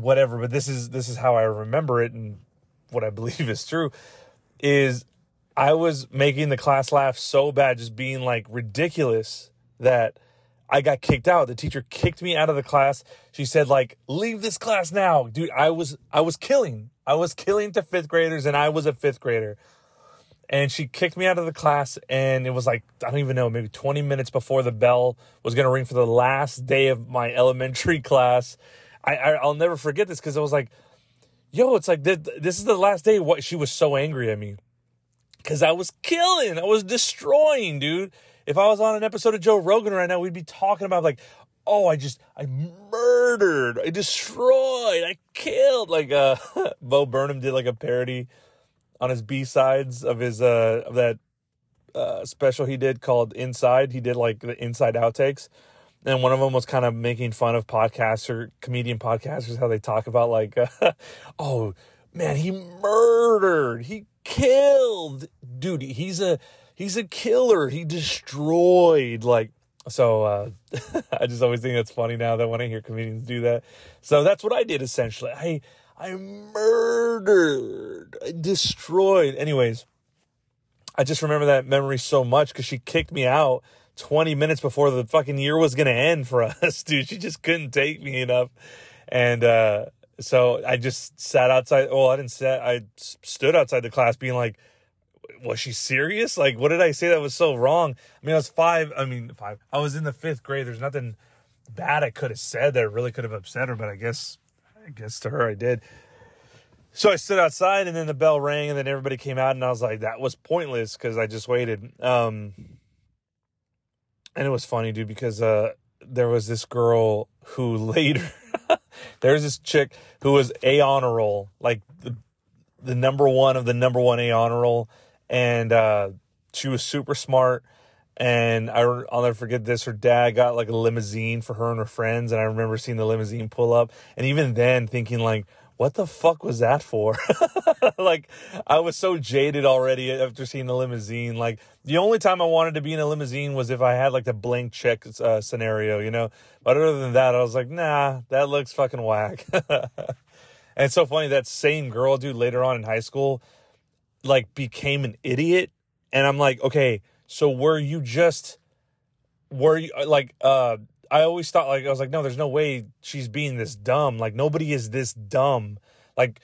whatever, but this is this is how I remember it and what I believe is true is I was making the class laugh so bad, just being like ridiculous that I got kicked out. The teacher kicked me out of the class. She said like, "Leave this class now." Dude, I was I was killing. I was killing to 5th graders and I was a 5th grader. And she kicked me out of the class and it was like I don't even know, maybe 20 minutes before the bell was going to ring for the last day of my elementary class I, I will never forget this because I was like, yo, it's like this, this is the last day. What she was so angry at me, Cause I was killing, I was destroying, dude. If I was on an episode of Joe Rogan right now, we'd be talking about like, oh, I just, I murdered, I destroyed, I killed. Like, uh, Bo Burnham did like a parody on his B sides of his, uh, of that, uh, special he did called Inside. He did like the inside outtakes. And one of them was kind of making fun of podcaster, comedian podcasters, how they talk about like, uh, oh man, he murdered, he killed, dude. He's a he's a killer. He destroyed like so. Uh, I just always think that's funny now that when I hear comedians do that. So that's what I did essentially. I I murdered, I destroyed. Anyways, I just remember that memory so much because she kicked me out 20 minutes before the fucking year was going to end for us, dude. She just couldn't take me enough. And, uh, so I just sat outside. Well, I didn't sit. I stood outside the class being like, was she serious? Like, what did I say that was so wrong? I mean, I was five. I mean, five. I was in the fifth grade. There's nothing bad I could have said that really could have upset her, but I guess, I guess to her I did. So I stood outside and then the bell rang and then everybody came out and I was like, that was pointless because I just waited. Um, and it was funny, dude, because uh, there was this girl who later there's this chick who was a honor roll, like the the number one of the number one a honor roll, and uh, she was super smart. And I, I'll never forget this. Her dad got like a limousine for her and her friends, and I remember seeing the limousine pull up, and even then thinking like, what the fuck was that for? like, I was so jaded already after seeing the limousine. Like, the only time I wanted to be in a limousine was if I had like the blank check uh, scenario, you know? But other than that, I was like, nah, that looks fucking whack. and it's so funny that same girl, dude, later on in high school, like became an idiot. And I'm like, okay, so were you just, were you like, uh, I always thought like I was like, no, there's no way she's being this dumb. Like nobody is this dumb. Like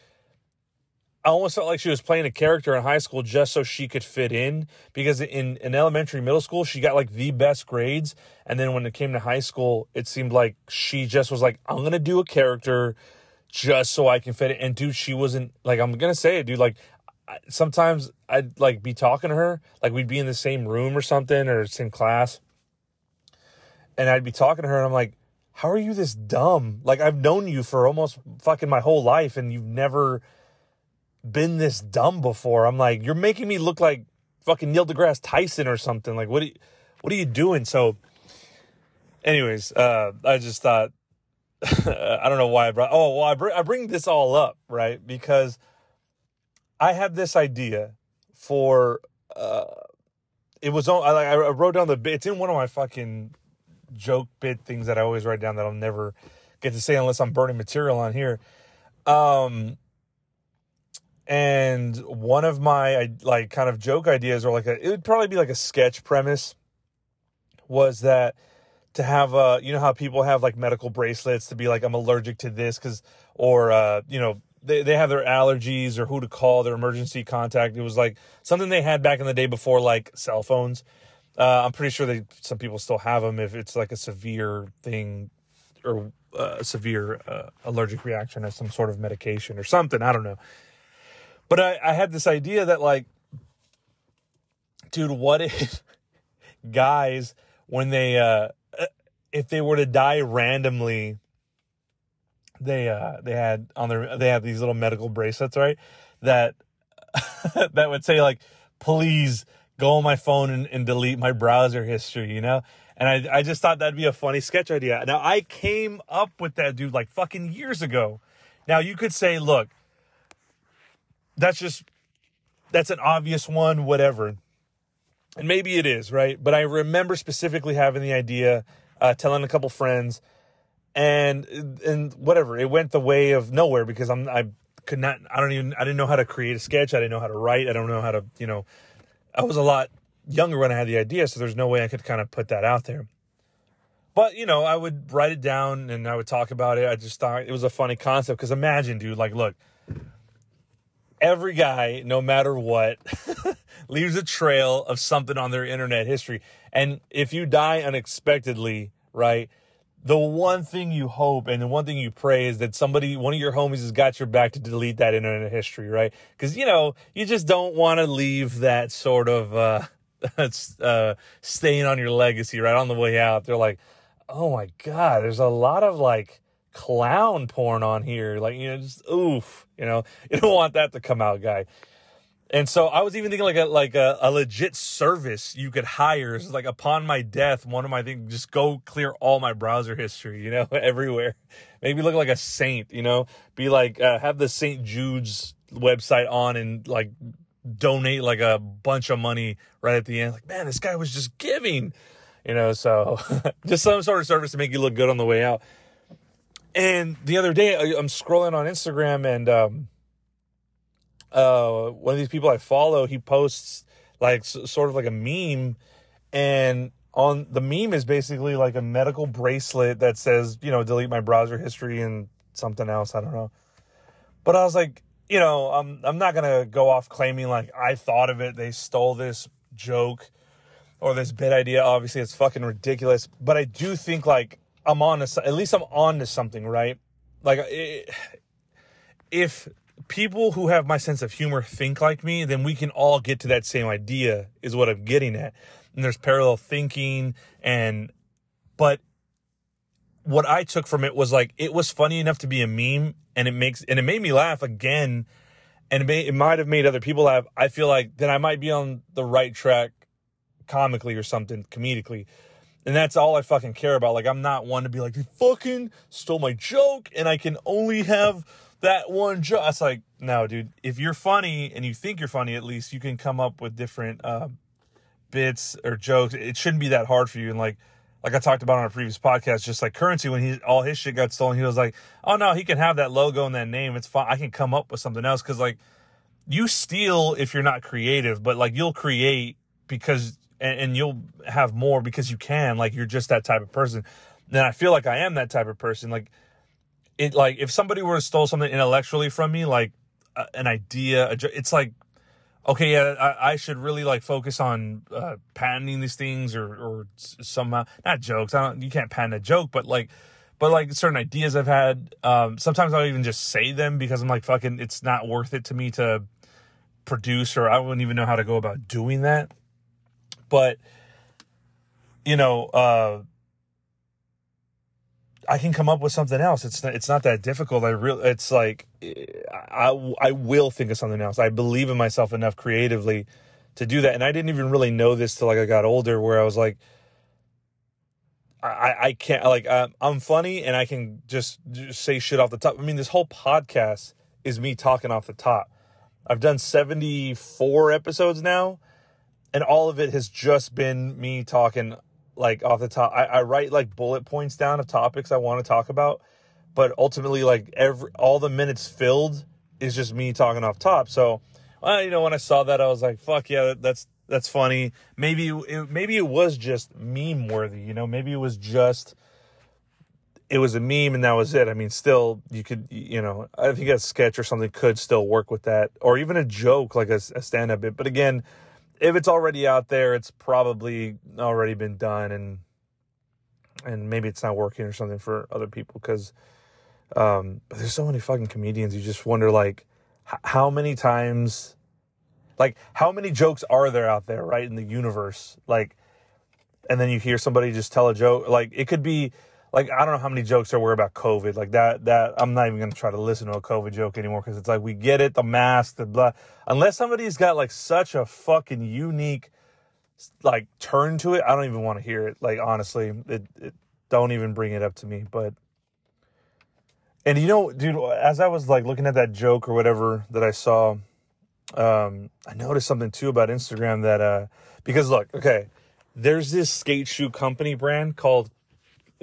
I almost felt like she was playing a character in high school just so she could fit in. Because in, in elementary, middle school, she got like the best grades. And then when it came to high school, it seemed like she just was like, I'm gonna do a character just so I can fit it. And dude, she wasn't like I'm gonna say it, dude. Like sometimes I'd like be talking to her, like we'd be in the same room or something or same class and I'd be talking to her and I'm like, how are you this dumb? Like I've known you for almost fucking my whole life and you've never been this dumb before. I'm like, you're making me look like fucking Neil deGrasse Tyson or something. Like what are you, what are you doing? So anyways, uh, I just thought, I don't know why I brought, oh, well, I, br- I bring this all up, right? Because I had this idea for, uh, it was on, I, I wrote down the, it's in one of my fucking joke bit things that I always write down that I'll never get to say unless I'm burning material on here. Um, and one of my like kind of joke ideas, or like a, it would probably be like a sketch premise, was that to have uh you know how people have like medical bracelets to be like I'm allergic to this because or uh you know they, they have their allergies or who to call their emergency contact. It was like something they had back in the day before like cell phones. Uh, I'm pretty sure that some people still have them if it's like a severe thing or uh, a severe uh, allergic reaction to some sort of medication or something. I don't know. But I, I had this idea that like, dude, what if guys when they uh if they were to die randomly they uh they had on their they had these little medical bracelets right that that would say like please go on my phone and, and delete my browser history, you know? And I, I just thought that'd be a funny sketch idea. Now, I came up with that dude like fucking years ago. Now, you could say, look, that's just, that's an obvious one, whatever. And maybe it is, right? But I remember specifically having the idea, uh, telling a couple friends, and and whatever. It went the way of nowhere because I'm I could not I don't even I didn't know how to create a sketch. I didn't know how to write. I don't know how to, you know, I was a lot younger when I had the idea, so there's no way I could kind of put that out there. But, you know, I would write it down and I would talk about it. I just thought it was a funny concept because imagine, dude, like, look, every guy, no matter what, leaves a trail of something on their internet history. And if you die unexpectedly, right, the one thing you hope and the one thing you pray is that somebody, one of your homies has got your back to delete that internet history, right? Because, you know, you just don't want to leave that sort of, uh, uh, stain on your legacy right on the way out. They're like, oh my God, there's a lot of like clown porn on here. Like, you know, just oof, you know, you don't want that to come out, guy. And so I was even thinking like a like a, a legit service you could hire. It's like upon my death, one of my things just go clear all my browser history, you know, everywhere. Maybe look like a saint, you know, be like uh, have the St. Jude's website on and like donate like a bunch of money right at the end. Like, man, this guy was just giving, you know. So just some sort of service to make you look good on the way out. And the other day, I'm scrolling on Instagram and. um uh, one of these people I follow, he posts like sort of like a meme, and on the meme is basically like a medical bracelet that says, you know, delete my browser history and something else. I don't know. But I was like, you know, I'm I'm not gonna go off claiming like I thought of it. They stole this joke or this bit idea. Obviously, it's fucking ridiculous. But I do think like I'm on to at least I'm on to something, right? Like it, if people who have my sense of humor think like me, then we can all get to that same idea, is what I'm getting at. And there's parallel thinking and, but what I took from it was like, it was funny enough to be a meme and it makes, and it made me laugh again. And it may, it might have made other people laugh. I feel like then I might be on the right track comically or something, comedically. And that's all I fucking care about. Like, I'm not one to be like, they fucking stole my joke and I can only have that one joke. It's like, no, dude. If you're funny and you think you're funny, at least you can come up with different uh, bits or jokes. It shouldn't be that hard for you. And like, like I talked about on a previous podcast, just like currency when he all his shit got stolen, he was like, "Oh no, he can have that logo and that name. It's fine. I can come up with something else." Because like, you steal if you're not creative, but like you'll create because and, and you'll have more because you can. Like you're just that type of person. And I feel like I am that type of person. Like it like if somebody were to steal something intellectually from me, like uh, an idea, it's like okay, yeah, I, I, should really like focus on uh, patenting these things or or somehow not jokes. I don't you can't patent a joke, but like but like certain ideas I've had. Um, sometimes I'll even just say them because I'm like fucking. It's not worth it to me to produce, or I wouldn't even know how to go about doing that. But you know, uh, I can come up with something else. It's not, it's not that difficult. I really, it's like, eh, I, I will think of something else. I believe in myself enough creatively to do that. And I didn't even really know this till like I got older where I was like, I, I can't like, I'm funny and I can just, just say shit off the top. I mean, this whole podcast is me talking off the top. I've done 74 episodes now and all of it has just been me talking like off the top. I, I write like bullet points down of topics I want to talk about, but ultimately, like every all the minutes filled is just me talking off top. So, you know, when I saw that, I was like, "Fuck yeah, that's that's funny." Maybe it, maybe it was just meme worthy. You know, maybe it was just it was a meme and that was it. I mean, still, you could, you know, I think a sketch or something could still work with that, or even a joke like a, a stand up bit. But again, if it's already out there, it's probably already been done, and and maybe it's not working or something for other people because um, there's so many fucking comedians. You just wonder like h- how many times, like how many jokes are there out there, right in the universe, like, and then you hear somebody just tell a joke, like it could be like I don't know how many jokes there were about COVID. Like that that I'm not even gonna try to listen to a COVID joke anymore because it's like we get it, the mask, the blah. Unless somebody's got like such a fucking unique like turn to it, I don't even want to hear it. Like honestly, it, it don't even bring it up to me. But and you know, dude, as I was like looking at that joke or whatever that I saw, um, I noticed something too about Instagram that uh because look, okay, there's this skate shoe company brand called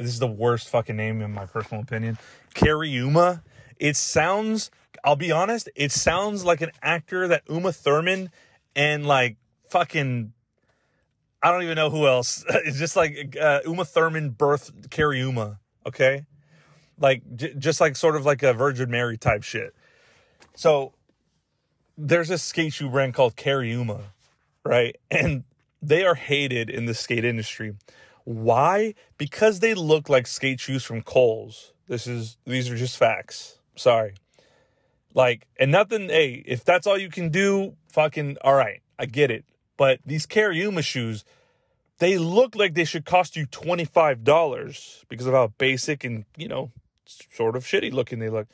this is the worst fucking name in my personal opinion. Carrie. It sounds, I'll be honest, it sounds like an actor that Uma Thurman and like fucking, I don't even know who else. It's just like uh, Uma Thurman birthed Carrie. Okay. Like, j- just like sort of like a Virgin Mary type shit. So there's a skate shoe brand called Carrie right? And they are hated in the skate industry Why? Because they look like skate shoes from Kohl's. This is these are just facts. Sorry. Like, and nothing, hey, if that's all you can do, fucking all right. I get it. But these Cariuma shoes, they look like they should cost you $25 because of how basic and, you know, sort of shitty looking they look.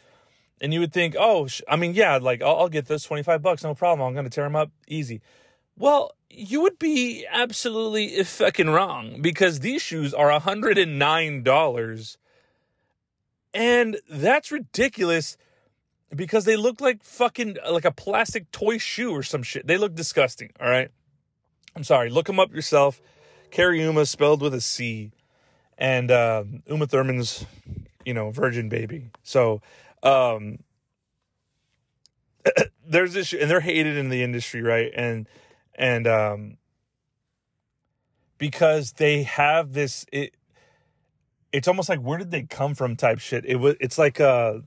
And you would think, oh, I mean, yeah, like I'll, I'll get this 25 bucks, no problem. I'm going to tear them up easy. Well, you would be absolutely fucking wrong because these shoes are $109. And that's ridiculous because they look like fucking like a plastic toy shoe or some shit. They look disgusting, all right? I'm sorry, look them up yourself. Cariuma spelled with a C. And uh, Uma Thurman's, you know, virgin baby. So um there's this and they're hated in the industry, right? And and um because they have this it it's almost like where did they come from type shit. It was it's like uh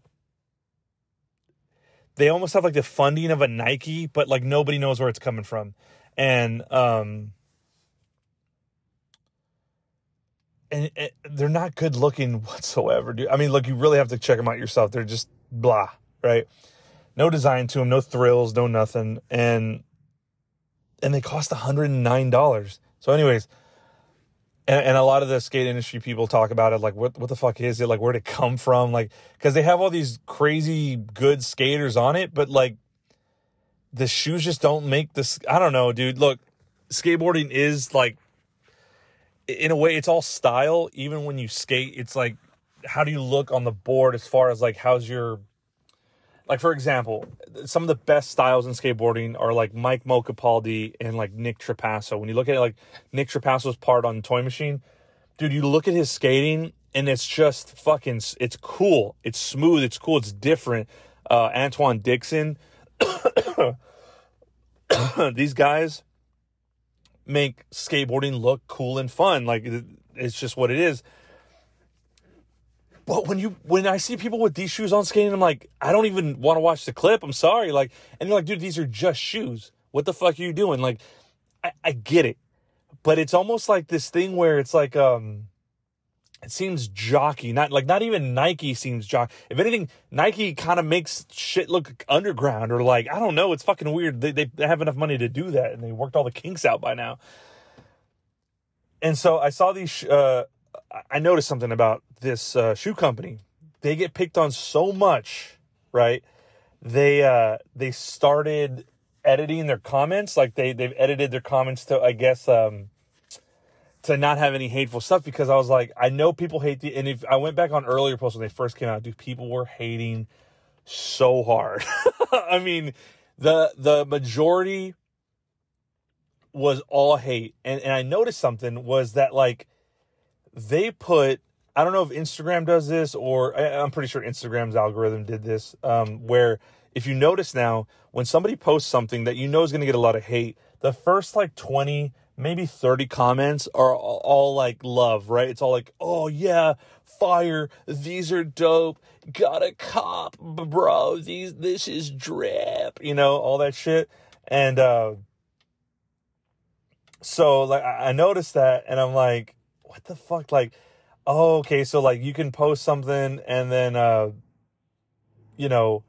they almost have like the funding of a Nike, but like nobody knows where it's coming from. And um and, they're not good looking whatsoever, dude. I mean, look, you really have to check them out yourself. They're just blah, right? No design to them, no thrills, no nothing. And and they cost $109. So anyways, and, and, a lot of the skate industry people talk about it like what what the fuck is it? Like where'd it come from? Like because they have all these crazy good skaters on it but like the shoes just don't make this i don't know dude. Look skateboarding is like in a way it's all style. Even when you skate it's like how do you look on the board as far as like how's your like for example, some of the best styles in skateboarding are like Mike Mo Capaldi and like Nick Trapasso. When you look at it, like Nick Trapasso's part on Toy Machine, dude, you look at his skating and it's just fucking, it's cool. It's smooth. It's cool. It's different. Uh, Antwuan Dixon, these guys make skateboarding look cool and fun. Like it's just what it is. But when you when I see people with these shoes on skating, I'm like, I don't even want to watch the clip. I'm sorry. Like, and you're like, dude, these are just shoes. What the fuck are you doing? Like, I, I get it. But it's almost like this thing where it's like um it seems jockey, not like not even Nike seems jock If anything, Nike kind of makes shit look underground or like I don't know. It's fucking weird. They they have enough money to do that, and they worked all the kinks out by now. And so I saw these. Uh, I noticed something about this uh, shoe company. They get picked on so much, right? They uh, they started editing their comments, like they they've edited their comments to I guess um, to not have any hateful stuff because I was like, I know people hate the and if I went back on earlier posts when they first came out, dude, people were hating so hard. I mean, the the majority was all hate. And and I noticed something was that like they put I don't know if Instagram does this or I'm pretty sure Instagram's algorithm did this, um, where if you notice now, when somebody posts something that you know is going to get a lot of hate, the first like 20, maybe 30 comments are all, all like love, right? It's all like, oh yeah, fire, these are dope, got a cop, bro, these, this is drip, you know, all that shit. And, uh, so like I noticed that and I'm like, what the fuck? Like, oh, okay, so like you can post something and then, uh, you know,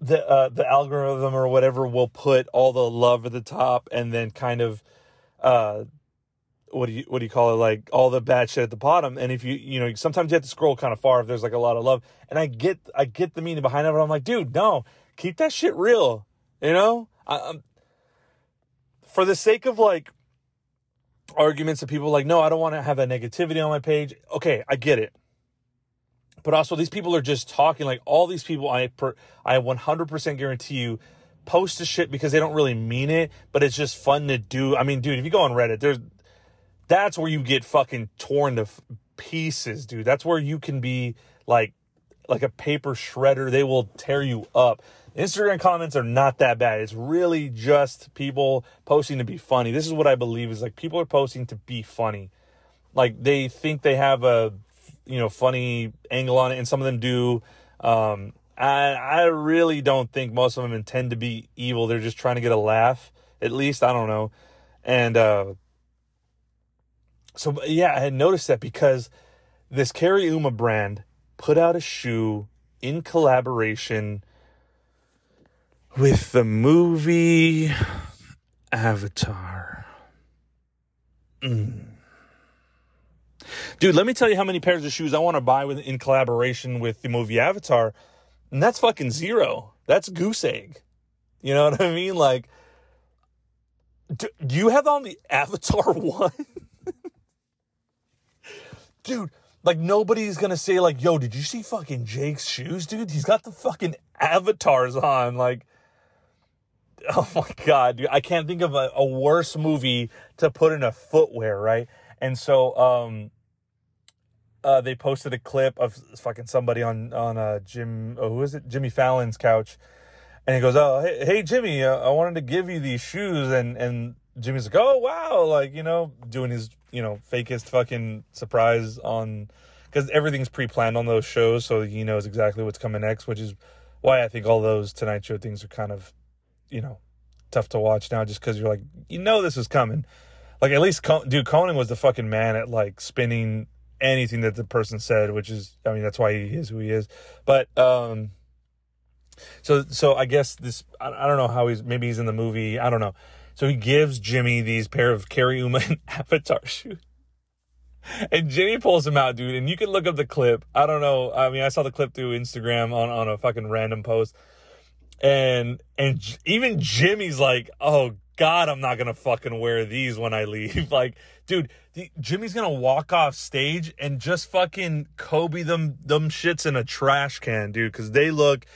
the uh, the algorithm or whatever will put all the love at the top and then kind of uh what do you what do you call it? Like all the bad shit at the bottom. And if you you know sometimes you have to scroll kind of far if there's like a lot of love. And i get i get the meaning behind it but i'm like dude no keep that shit real you know? I, I'm, for the sake of like arguments of people like, no, I don't want to have that negativity on my page. Okay, I get it. But also, these people are just talking like all these people. I per, I 100% guarantee you post the shit because they don't really mean it, but it's just fun to do. I mean, dude, if you go on Reddit, there's that's where you get fucking torn to pieces, dude. That's where you can be like like a paper shredder. They will tear you up. Instagram comments are not that bad. It's really just people posting to be funny. This is what I believe is like people are posting to be funny. Like they think they have a you know funny angle on it, and some of them do. Um, I I really don't think most of them intend to be evil. They're just trying to get a laugh. At least I don't know. And uh, so yeah, I had noticed that because this Cariuma brand put out a shoe in collaboration with the movie Avatar. Mm. Dude, let me tell you how many pairs of shoes I want to buy with, in collaboration with the movie Avatar. And that's fucking zero. That's goose egg. You know what I mean? Like, do, do you have on the Avatar one? dude, like nobody's gonna say like, "Yo, did you see fucking Jake's shoes, dude? He's got the fucking avatars on." Like, oh my god, dude, I can't think of a, a worse movie to put in a footwear, right? And so, um, uh, they posted a clip of fucking somebody on on uh, Jim, oh, who is it? Jimmy Fallon's couch, and he goes, "Oh, hey, hey Jimmy, uh, I wanted to give you these shoes," and and Jimmy's like, "Oh wow!" Like you know, doing his you know fakest fucking surprise on because everything's pre-planned on those shows, so he knows exactly what's coming next, which is why I think all those Tonight Show things are kind of you know tough to watch now, just because you're like, you know, this is coming. Like at least, Con- dude, Conan was the fucking man at like spinning anything that the person said, which is, I mean, that's why he is who he is. But um, so so I guess this, I, I don't know how he's maybe he's in the movie, I don't know. So he gives Jimmy these pair of Cariuma and Avatar shoes. And Jimmy pulls them out, dude. And you can look up the clip. I don't know. I mean, I saw the clip through Instagram on, on a fucking random post. And and even Jimmy's like, oh God, I'm not gonna fucking wear these when I leave. like, dude, the, Jimmy's gonna walk off stage and just fucking Kobe them them shits in a trash can, dude, because they look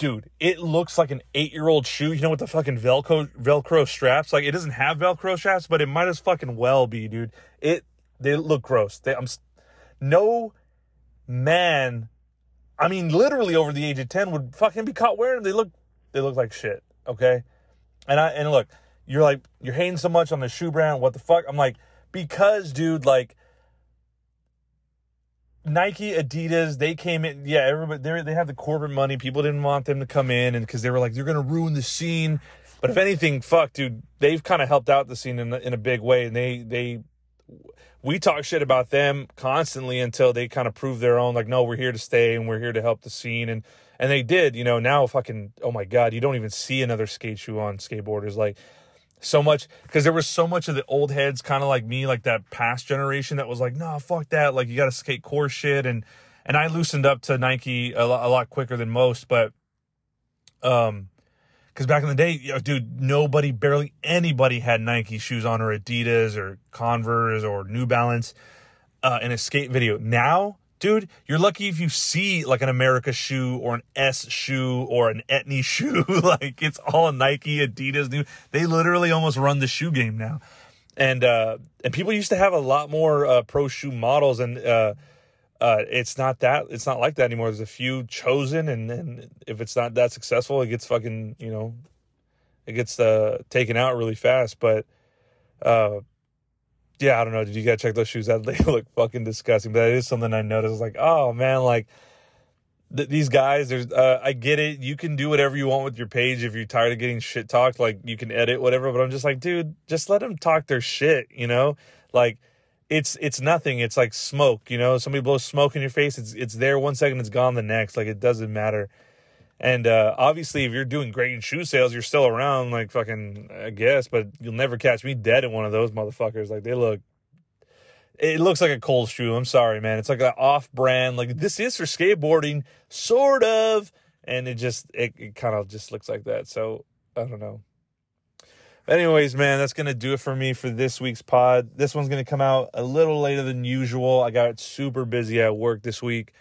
dude, it looks like an eight year old shoe. You know, with the fucking Velcro Velcro straps. Like it doesn't have Velcro straps, but it might as fucking well be, dude. It they look gross. They, I'm no man. I mean, literally over the age of ten would fucking be caught wearing. Them. They look they look like shit. Okay, and I and look, you're like you're hating so much on the shoe brand. What the fuck? I'm like because, dude, like Nike, Adidas, they came in. Yeah, everybody they they have the corporate money. People didn't want them to come in, and because they were like, you're gonna ruin the scene. But if anything, fuck, dude, they've kind of helped out the scene in in a big way, and they they we talk shit about them constantly until they kind of prove their own. Like, no, we're here to stay, and we're here to help the scene, and and they did. You know, now fucking oh my god, you don't even see another skate shoe on skateboarders like so much because there was so much of the old heads kind of like me like that past generation that was like no nah, fuck that like you got to skate core shit and and i loosened up to nike a lot, a lot quicker than most but um because back in the day dude nobody barely anybody had nike shoes on or adidas or converse or new balance uh, in a skate video. Now dude, you're lucky if you see like an Emerica shoe or an S shoe or an Etnies shoe. like it's all Nike, Adidas, new. They literally almost run the shoe game now. And uh and people used to have a lot more uh pro shoe models and uh uh it's not that it's not like that anymore. There's a few chosen and then if it's not that successful, it gets fucking, you know, it gets uh taken out really fast, but uh yeah, I don't know. Did you gotta check those shoes out? They look fucking disgusting. But that is something I noticed. Like, oh man, like th- these guys. There's, uh, I get it. You can do whatever you want with your page if you're tired of getting shit talked. Like, you can edit whatever. But I'm just like, dude, just let them talk their shit. You know, like it's it's nothing. It's like smoke. You know, somebody blows smoke in your face. It's it's there one second, it's gone the next. Like it doesn't matter. And uh, obviously, if you're doing great in shoe sales, you're still around, like fucking, I guess. But you'll never catch me dead in one of those motherfuckers. Like they look, it looks like a cold shoe. I'm sorry, man. It's like an off-brand. Like this is for skateboarding, sort of. And it just, it, it kind of just looks like that. So I don't know. Anyways, man, that's gonna do it for me for this week's pod. This one's gonna come out a little later than usual. I got super busy at work this week,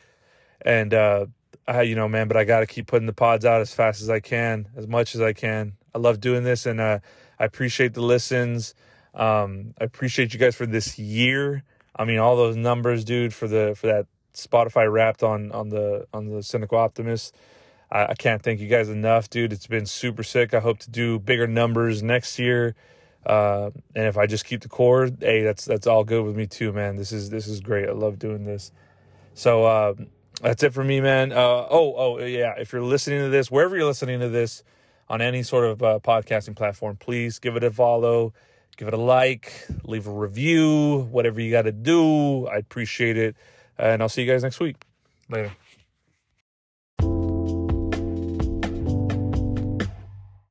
and uh, I, you know, man, but I got to keep putting the pods out as fast as I can, as much as I can. I love doing this, and uh, I appreciate the listens. Um, I appreciate you guys for this year. I mean, all those numbers, dude, for the for that Spotify Wrapped on on the on the Cynical Optimist. I, I can't thank you guys enough, dude. It's been super sick. I hope to do bigger numbers next year. Uh, and if I just keep the core, hey, that's that's all good with me too, man. This is this is great. I love doing this. So. Uh, that's it for me, man. Uh, oh, oh, yeah. If you're listening to this, wherever you're listening to this, on any sort of uh, podcasting platform, please give it a follow. give it a like, leave a review, whatever you got to do. I appreciate it. And I'll see you guys next week. Later.